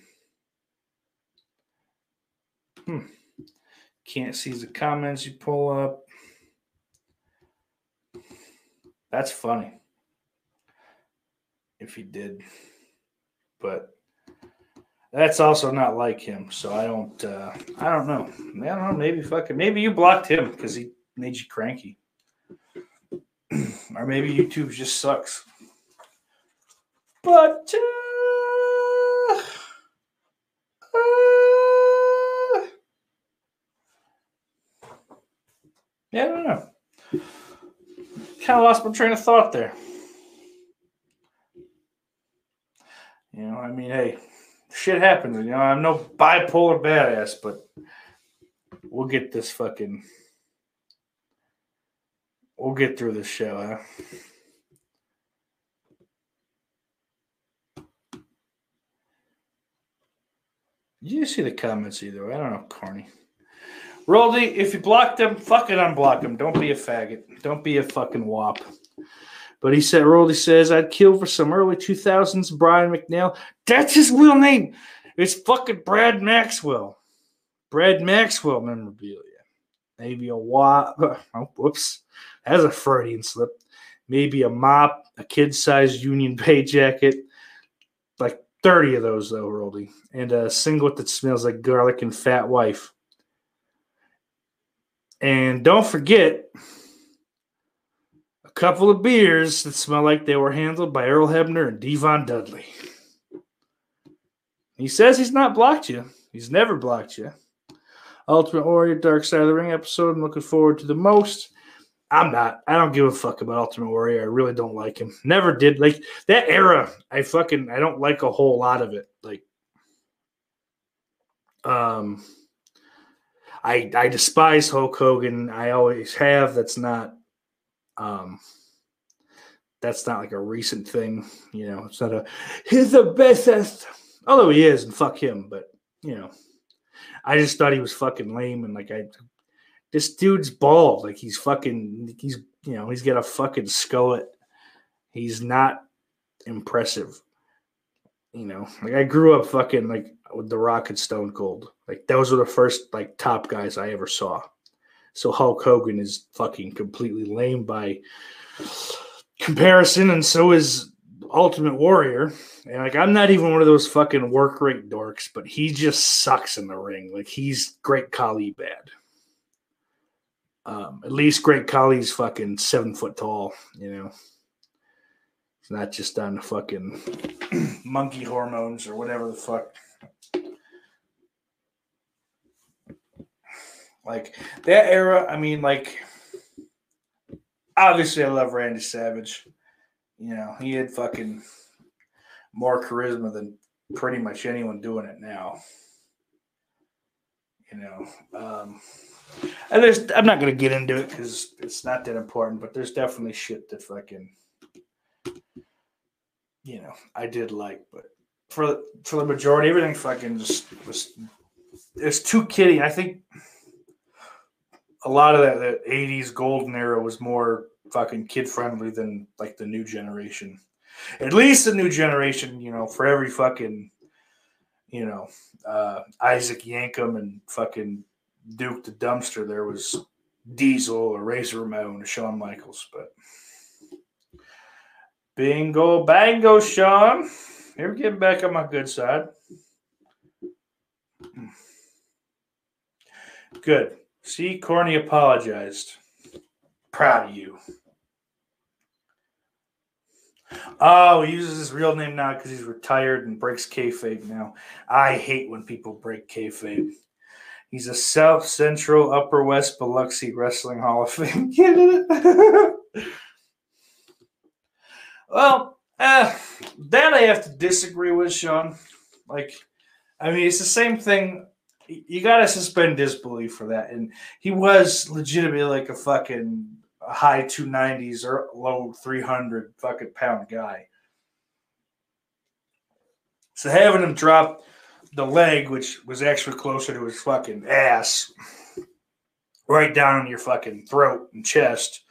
Hmm. Can't see the comments you pull up. That's funny. If he did. But that's also not like him. So I don't uh I don't know. I don't know, maybe fucking maybe you blocked him because he made you cranky. or maybe YouTube just sucks. But uh, uh, yeah, I don't know. Kind of lost my train of thought there. You know, I mean, hey, shit happens. You know, I'm no bipolar badass, but we'll get this fucking. We'll get through this show, huh? Did you see the comments either? I don't know, corny. Roldy, if you block them, fucking unblock them. Don't be a faggot. Don't be a fucking wop. But he said, Roldy says, I'd kill for some early 2000s Brian McNeil. That's his real name. It's fucking Brad Maxwell. Brad Maxwell memorabilia. Maybe a wop. Oh, whoops. That's a Freudian slip. Maybe a mop, a kid sized Union Bay jacket. Like 30 of those, though, Roldy. And a singlet that smells like garlic and fat wife. And don't forget a couple of beers that smell like they were handled by Earl Hebner and Devon Dudley. He says he's not blocked you. He's never blocked you. Ultimate Warrior Dark Side of the Ring episode. I'm looking forward to the most. I'm not. I don't give a fuck about Ultimate Warrior. I really don't like him. Never did. Like that era, I fucking I don't like a whole lot of it. Like um I I despise Hulk Hogan. I always have. That's not um that's not like a recent thing, you know. It's not a he's the bestest. Although he is, and fuck him, but you know. I just thought he was fucking lame and like I this dude's bald. Like he's fucking he's you know, he's got a fucking skullet. He's not impressive. You know, like I grew up fucking like With the Rock and Stone Cold. Like those were the first like top guys I ever saw. So Hulk Hogan is fucking completely lame by comparison, and so is Ultimate Warrior. And like I'm not even one of those fucking work rate dorks, but he just sucks in the ring. Like he's Great Khali bad. Um, at least Great Khali's fucking seven foot tall, you know. It's not just on the fucking monkey hormones or whatever the fuck. Like that era, I mean, like obviously I love Randy Savage. You know, he had fucking more charisma than pretty much anyone doing it now. You know, um, and there's I'm not gonna get into it because it's not that important, but there's definitely shit that fucking you know I did like, but for for the majority, everything fucking just was it's too kiddie. I think a lot of that, that 80s golden era was more fucking kid friendly than like the new generation. At least the new generation, you know, for every fucking, you know, uh, Isaac Yankem and fucking Duke the Dumpster, there was Diesel or Razor Ramon or Shawn Michaels. But Bingo, bango, Sean. You're getting back on my good side. Good. See, Corny apologized. Proud of you. Oh, he uses his real name now because he's retired and breaks kayfabe now. I hate when people break kayfabe. He's a South Central Upper West Biloxi Wrestling Hall of Fame candidate. well, uh, that I have to disagree with, Sean. Like, I mean, it's the same thing. You got to suspend disbelief for that. And he was legitimately like a fucking high 290s or low 300 fucking pound guy. So having him drop the leg, which was actually closer to his fucking ass, right down your fucking throat and chest,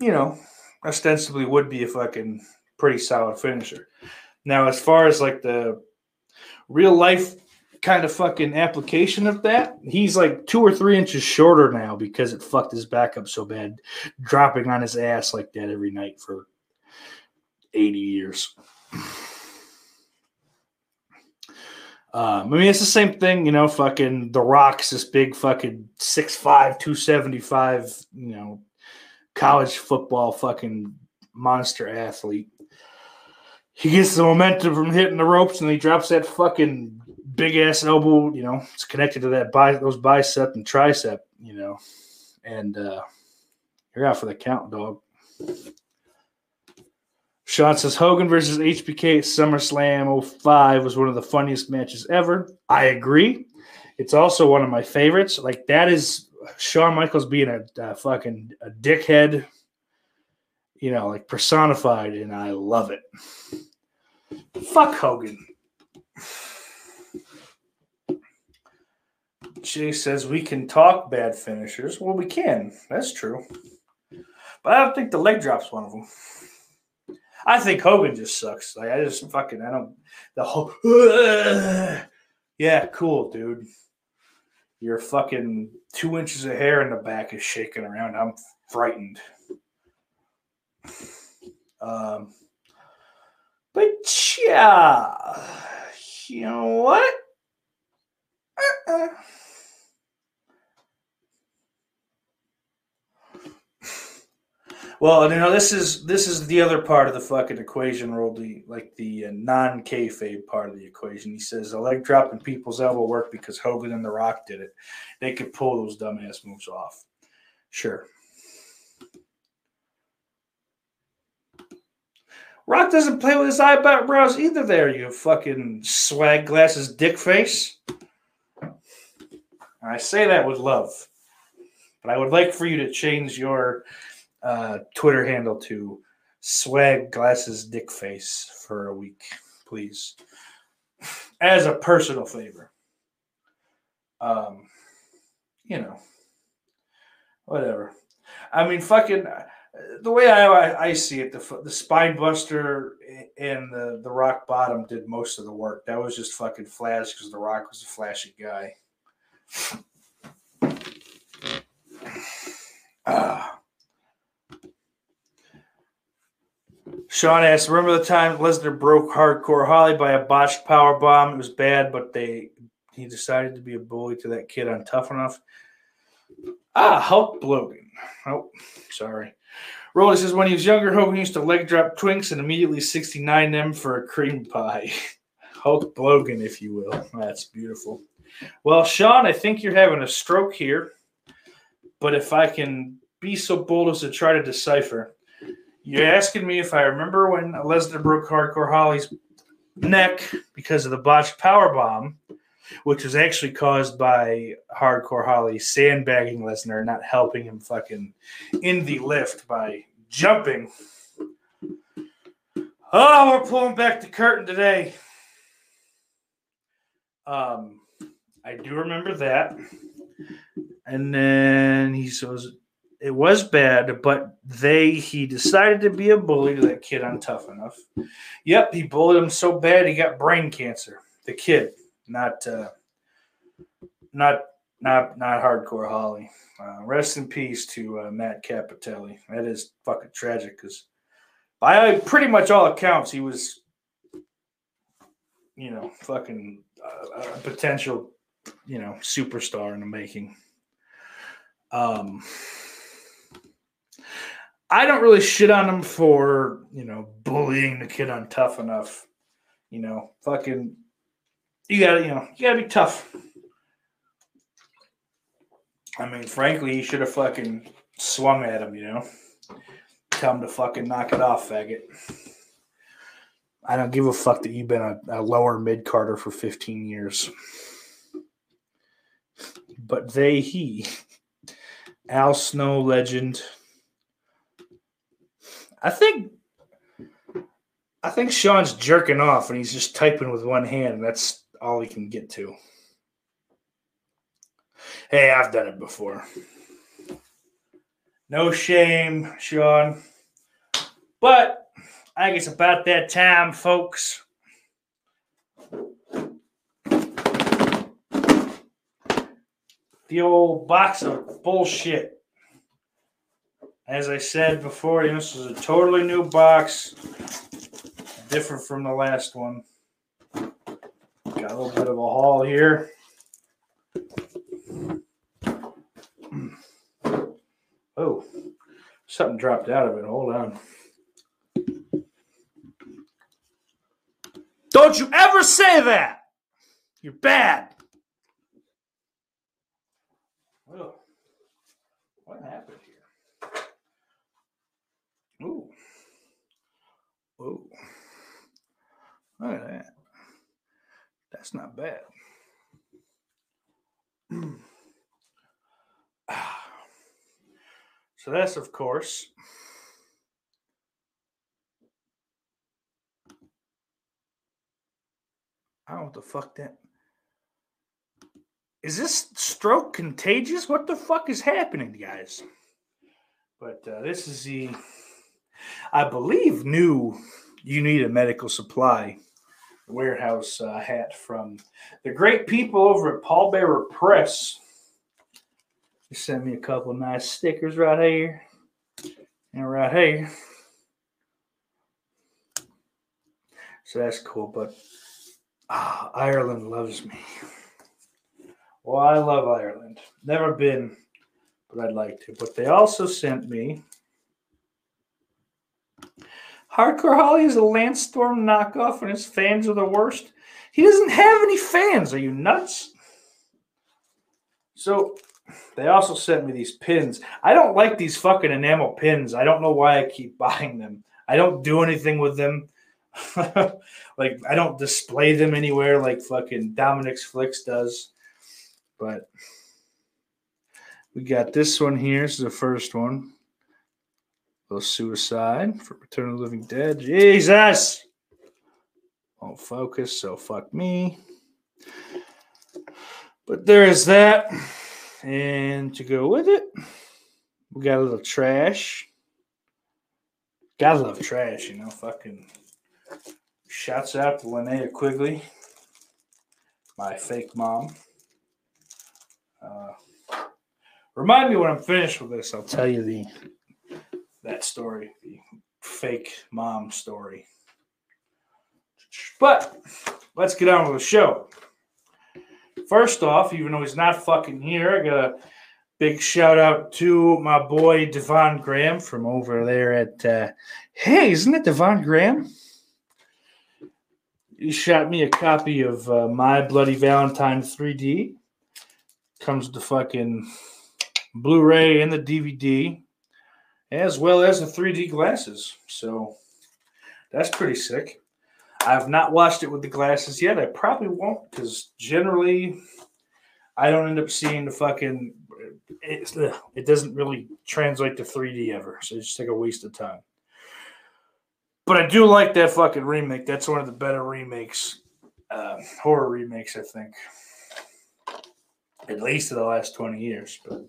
you know, ostensibly would be a fucking pretty solid finisher. Now, as far as like the real life kind of fucking application of that, he's like two or three inches shorter now because it fucked his back up so bad, dropping on his ass like that every night for 80 years. Um, I mean, it's the same thing, you know. Fucking The Rock's this big fucking 6'5, 275, you know, college football fucking monster athlete. He gets the momentum from hitting the ropes and he drops that fucking big ass elbow, you know, it's connected to that bi- those bicep and tricep, you know. And uh you're out for the count, dog. Sean says Hogan versus HBK at SummerSlam 05 was one of the funniest matches ever. I agree. It's also one of my favorites. Like that is Shawn Michaels being a, a fucking a dickhead, you know, like personified, and I love it. Fuck Hogan. Jay says we can talk bad finishers. Well, we can. That's true. But I don't think the leg drop's one of them. I think Hogan just sucks. Like I just fucking I don't the whole yeah, cool, dude. Your fucking two inches of hair in the back is shaking around. I'm frightened. Um, but yeah, you know what? Uh-uh. Well, you know this is this is the other part of the fucking equation, roll the like the uh, non kayfabe part of the equation. He says the leg drop and people's elbow work because Hogan and The Rock did it. They could pull those dumbass moves off. Sure. Rock doesn't play with his eyebrows either. There, you fucking swag glasses, dick face. I say that with love, but I would like for you to change your uh, Twitter handle to swag glasses dick face for a week, please, as a personal favor. Um, you know, whatever. I mean, fucking the way I I, see it, the the spine buster and the the rock bottom did most of the work. That was just fucking flash because the rock was a flashy guy. Ah. Sean asks, remember the time Lesnar broke hardcore Holly by a botched power bomb? It was bad, but they he decided to be a bully to that kid on Tough Enough. Ah, Hulk Logan. Oh, sorry. Rolly says when he was younger, Hogan used to leg drop twinks and immediately 69 them for a cream pie. Hulk Logan, if you will. That's beautiful. Well, Sean, I think you're having a stroke here. But if I can be so bold as to try to decipher, you're asking me if I remember when Lesnar broke Hardcore Holly's neck because of the botched power bomb, which was actually caused by Hardcore Holly sandbagging Lesnar, not helping him fucking in the lift by jumping. Oh, we're pulling back the curtain today. Um, I do remember that. And then he says it was bad, but they he decided to be a bully to that kid on Tough Enough. Yep, he bullied him so bad he got brain cancer. The kid, not uh, not not not hardcore Holly. Uh, rest in peace to uh, Matt Cappotelli. That is fucking tragic because by pretty much all accounts, he was, you know, fucking uh, a potential, you know, superstar in the making. Um, I don't really shit on him for, you know, bullying the kid on tough enough. You know, fucking, you gotta, you know, you gotta be tough. I mean, frankly, he should have fucking swung at him, you know? Tell him to fucking knock it off, faggot. I don't give a fuck that you've been a, a lower mid carder for 15 years. But they, he, Al Snow legend. I think, I think Sean's jerking off and he's just typing with one hand. That's all he can get to. Hey, I've done it before. No shame, Sean. But I think it's about that time, folks. The old box of bullshit. As I said before, this is a totally new box, different from the last one. Got a little bit of a haul here. Oh, something dropped out of it. Hold on. Don't you ever say that. You're bad. Oh, what happened here? Ooh. Ooh. Look at that. That's not bad. So that's of course. I don't know what the fuck that. Is this stroke contagious? What the fuck is happening, guys? But uh, this is the, I believe, new. Uneeda medical supply warehouse uh, hat from the great people over at Pallbearer Press. They sent me a couple nice stickers right here and right here. So that's cool. But ah, Ireland loves me. Well, I love Ireland. Never been, but I'd like to. But they also sent me Hardcore Holly is a Landstorm knockoff, and his fans are the worst. He doesn't have any fans. Are you nuts? So they also sent me these pins. I don't like these fucking enamel pins. I don't know why I keep buying them. I don't do anything with them. like I don't display them anywhere like fucking Dominic's Flicks does. But we got this one here. This is the first one. Little suicide for Return of the Living Dead. Jesus! Won't focus, so fuck me. But there is that. And to go with it, we got a little trash. Gotta love trash, you know. Fucking shouts out to Linnea Quigley, my fake mom. Uh, remind me when I'm finished with this. I'll tell you the that story, the fake mom story. But let's get on with the show. First off, even though he's not fucking here, I got a big shout out to my boy Devon Graham from over there at. Uh, hey, isn't it Devon Graham? He shot me a copy of uh, My Bloody Valentine 3D. Comes with the fucking Blu-ray and the DVD, as well as the 3D glasses. So that's pretty sick. I've not watched it with the glasses yet. I probably won't because generally I don't end up seeing the fucking. It, it doesn't really translate to 3D ever, so it's just like a waste of time. But I do like that fucking remake. That's one of the better remakes, uh, horror remakes, I think. At least in the last 20 years. But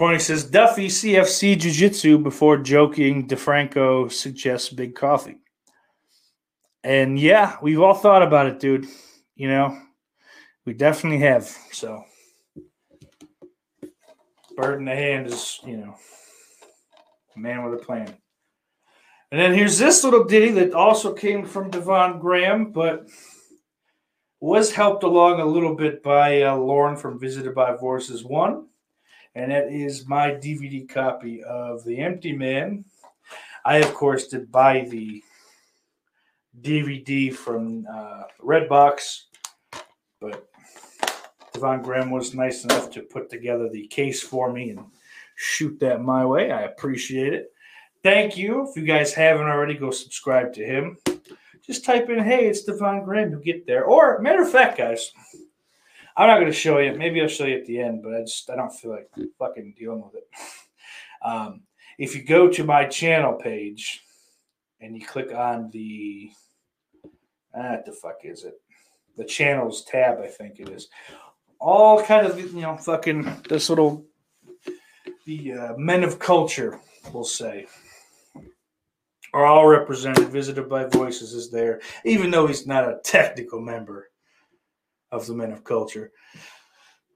Corny says Duffy CFC Jiu Jitsu before joking. DeFranco suggests big coffee. And yeah, we've all thought about it, dude. You know, we definitely have. So bird in the hand is, you know, man with a plan. And then here's this little ditty that also came from Devon Graham, but was helped along a little bit by uh, Lauren from Visited by Voices 1. And that is my DVD copy of The Empty Man. I, of course, did buy the DVD from uh, Redbox, but Devon Graham was nice enough to put together the case for me and shoot that my way. I appreciate it. Thank you. If you guys haven't already, go subscribe to him. Just type in, hey, it's Devon Graham. You'll get there. Or, matter of fact, guys, I'm not to show you. Maybe I'll show you at the end, but I just I don't feel like fucking dealing with it. Um, if you go to my channel page and you click on the ah, what the fuck is it? The channels tab, I think it is. All kind of you know fucking this little the uh, men of culture, we'll say, are all represented. Visited by Voices is there, even though he's not a technical member of the men of culture.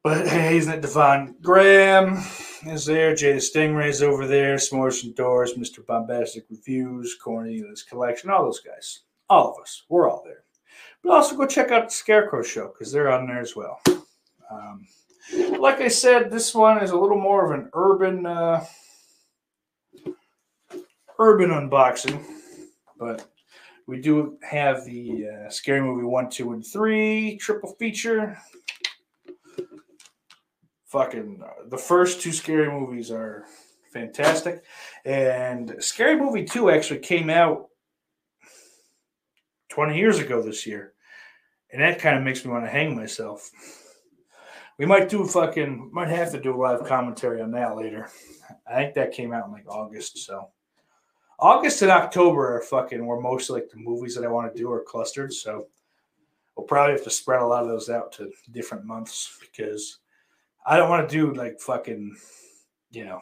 But hey, isn't it Devon Graham is there? Jay the Stingray's over there. S'mores and Doors, Mr. Bombastic Reviews, Cornelius Collection, all those guys. All of us. We're all there. But also go check out the Scarecrow Show because they're on there as well. Um, like I said, this one is a little more of an urban, uh, urban unboxing, but we do have the uh, Scary Movie one, two, and three triple feature. Fucking uh, the first two scary movies are fantastic, and Scary Movie two actually came out twenty years ago this year, and that kind of makes me want to hang myself. We might do fucking might have to do a live commentary on that later. I think that came out in like August, so August and October are fucking where most like the movies that I want to do are clustered. So we'll probably have to spread a lot of those out to different months because I don't want to do like fucking, you know,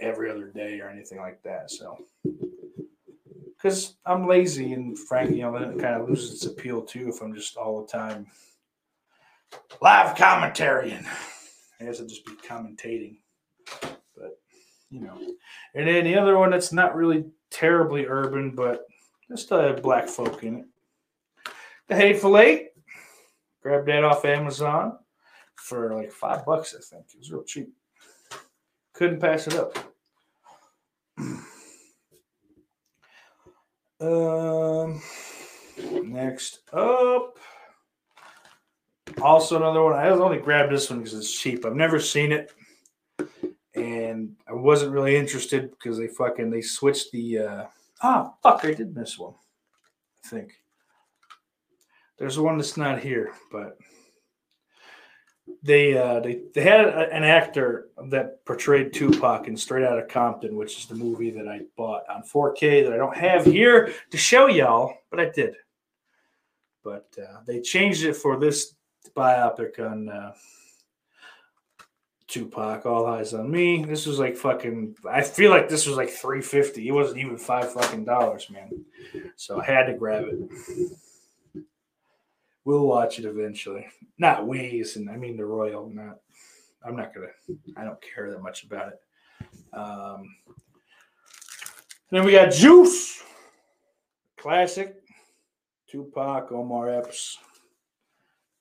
every other day or anything like that. So because I'm lazy and frankly, you know, it kind of loses its appeal too if I'm just all the time live commentary I guess I'd just be commentating. You know. And then the other one that's not really terribly urban, but just a black folk in it. The Hateful Eight. Grabbed that off Amazon for like five bucks, I think. It was real cheap. Couldn't pass it up. Um, next up, also another one. I only grabbed this one because it's cheap. I've never seen it, and I wasn't really interested because they fucking they switched the. uh Ah, fuck! I did miss one. I think there's one that's not here, but they uh, they they had a, an actor that portrayed Tupac in Straight Outta Compton, which is the movie that I bought on 4K that I don't have here to show y'all, but I did. But uh, they changed it for this biopic on uh, Tupac. All Eyez on Me. This was like fucking. I feel like this was like 350. It wasn't even five fucking dollars, man. So I had to grab it. We'll watch it eventually. Not we, and I mean the Royal. Not. I'm not gonna. I don't care that much about it. Um, then we got Juice, classic. Tupac, Omar Epps.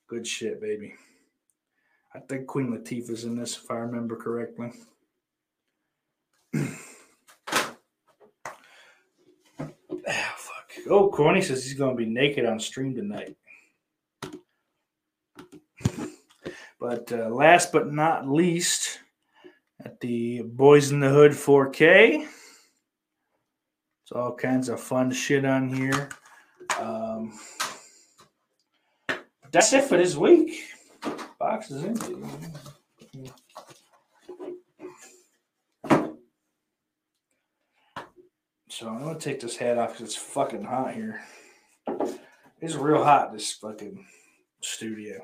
Good shit, baby. I think Queen Latifah's in this, if I remember correctly. ah, fuck. Oh, Corny says he's going to be naked on stream tonight. But uh, last but not least, at the Boyz n the Hood 4K. It's all kinds of fun shit on here. Um, that's it for this week. Box is empty. So I'm gonna take this hat off because it's fucking hot here. It's real hot. This fucking studio.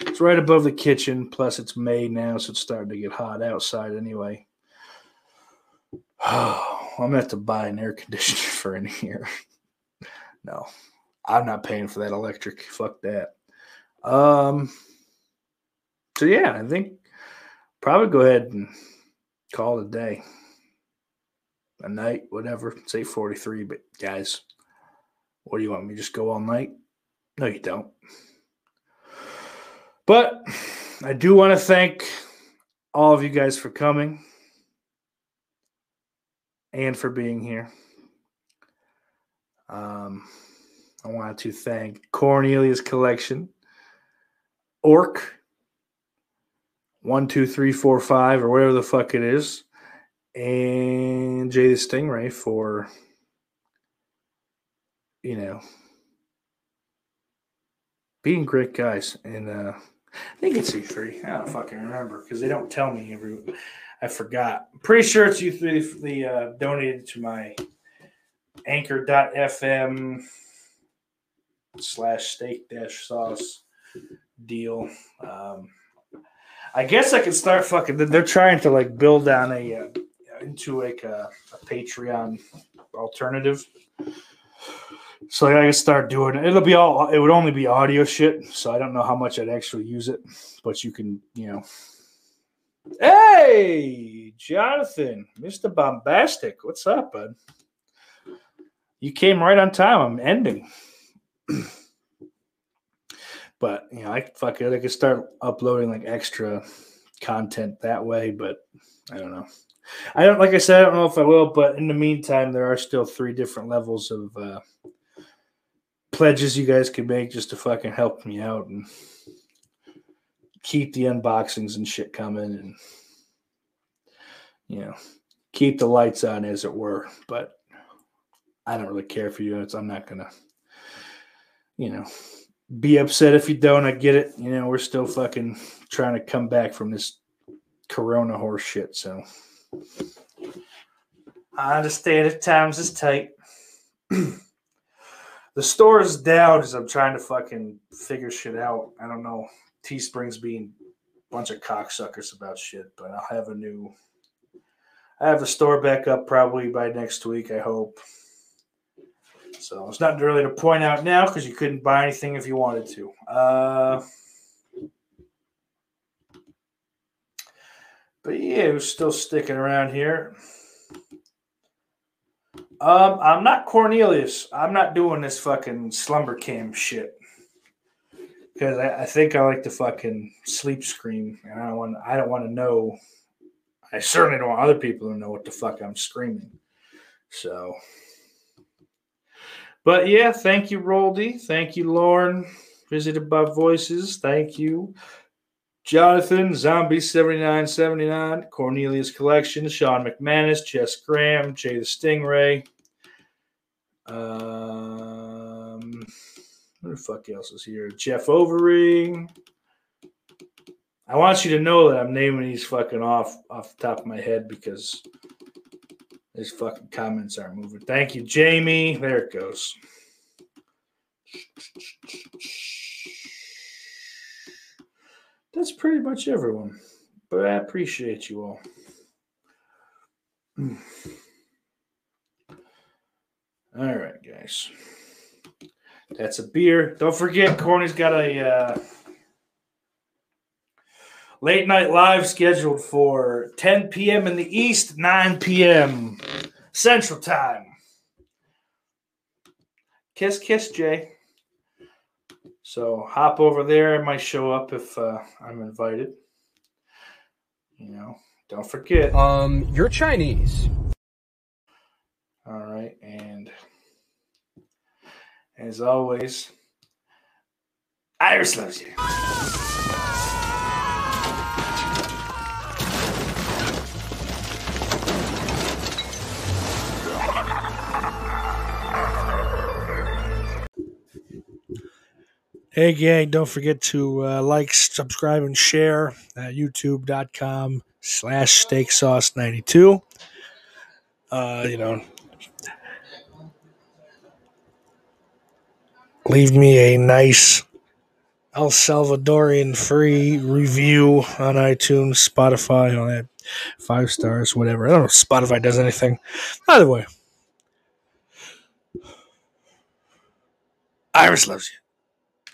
It's right above the kitchen. Plus, it's May now, so it's starting to get hot outside anyway. Oh, I'm gonna have to buy an air conditioner for in here. no, I'm not paying for that electric. Fuck that. Um. So yeah, I think probably go ahead and call it a day, a night, whatever. Say 43, But guys, what do you want me just go all night? No, you don't. But I do want to thank all of you guys for coming and for being here. Um, I want to thank Cornelius Collection, Orc, one, two, three, four, five, or whatever the fuck it is, and Jay the Stingray for, you know, being great guys. And uh, I think it's E3. I don't fucking remember because they don't tell me every. I forgot. I'm pretty sure it's U3 the uh, donated to my anchor.fm slash steak dash sauce deal. Um, I guess I could start fucking. They're trying to like build down a uh, into like a, a Patreon alternative. So I can start doing it. It'll be all. It would only be audio shit. So I don't know how much I'd actually use it, but you can, you know. Hey, Jonathan, Mister Bombastic, what's up, bud? You came right on time. I'm ending. but you know, I fuck it. I could start uploading like extra content that way, but I don't know. I don't like I said, I don't know if I will, but in the meantime, there are still three different levels of uh pledges you guys can make just to fucking help me out and keep the unboxings and shit coming and you know keep the lights on as it were but i don't really care for you it's, i'm not gonna you know be upset if you don't i get it you know we're still fucking trying to come back from this corona horse shit so i understand at times it's tight the store is down as I'm trying to fucking figure shit out. I don't know. Teespring's being a bunch of cocksuckers about shit, but I'll have a new. I have the store back up probably by next week. I hope. So it's not really to point out now because you couldn't buy anything if you wanted to. Uh, but yeah, we're still sticking around here. Um, I'm not Cornelius. I'm not doing this fucking slumber cam shit because I, I think I like to fucking sleep scream, and I don't want. I don't want to know. I certainly don't want other people to know what the fuck I'm screaming. So, but yeah, thank you, Roldy. Thank you, Lauren. Visited by Voices. Thank you. Jonathan, Zombie 7979, Cornelius Collection, Sean McManus, Jess Graham, Jay the Stingray. Um, who the fuck else is here? Jeff Overy. I want you to know that I'm naming these fucking off off the top of my head because these fucking comments aren't moving. Thank you, Jamie. There it goes. That's pretty much everyone. But I appreciate you all. All right, guys. That's a beer. Don't forget, Corny's got a uh, late night live scheduled for 10 p.m. in the East, 9 p.m. Central Time. Kiss, kiss, Jay. So hop over there. I might show up if uh, I'm invited. You know, don't forget. Um, you're Chinese. All right, and as always, Iris loves you. Hey, gang, don't forget to uh, like, subscribe, and share at youtube.com slash steak sauce 92. Uh, you know, leave me a nice El Salvadorian free review on iTunes, Spotify, all that. Five stars, whatever. I don't know if Spotify does anything. Either way, Iris loves you.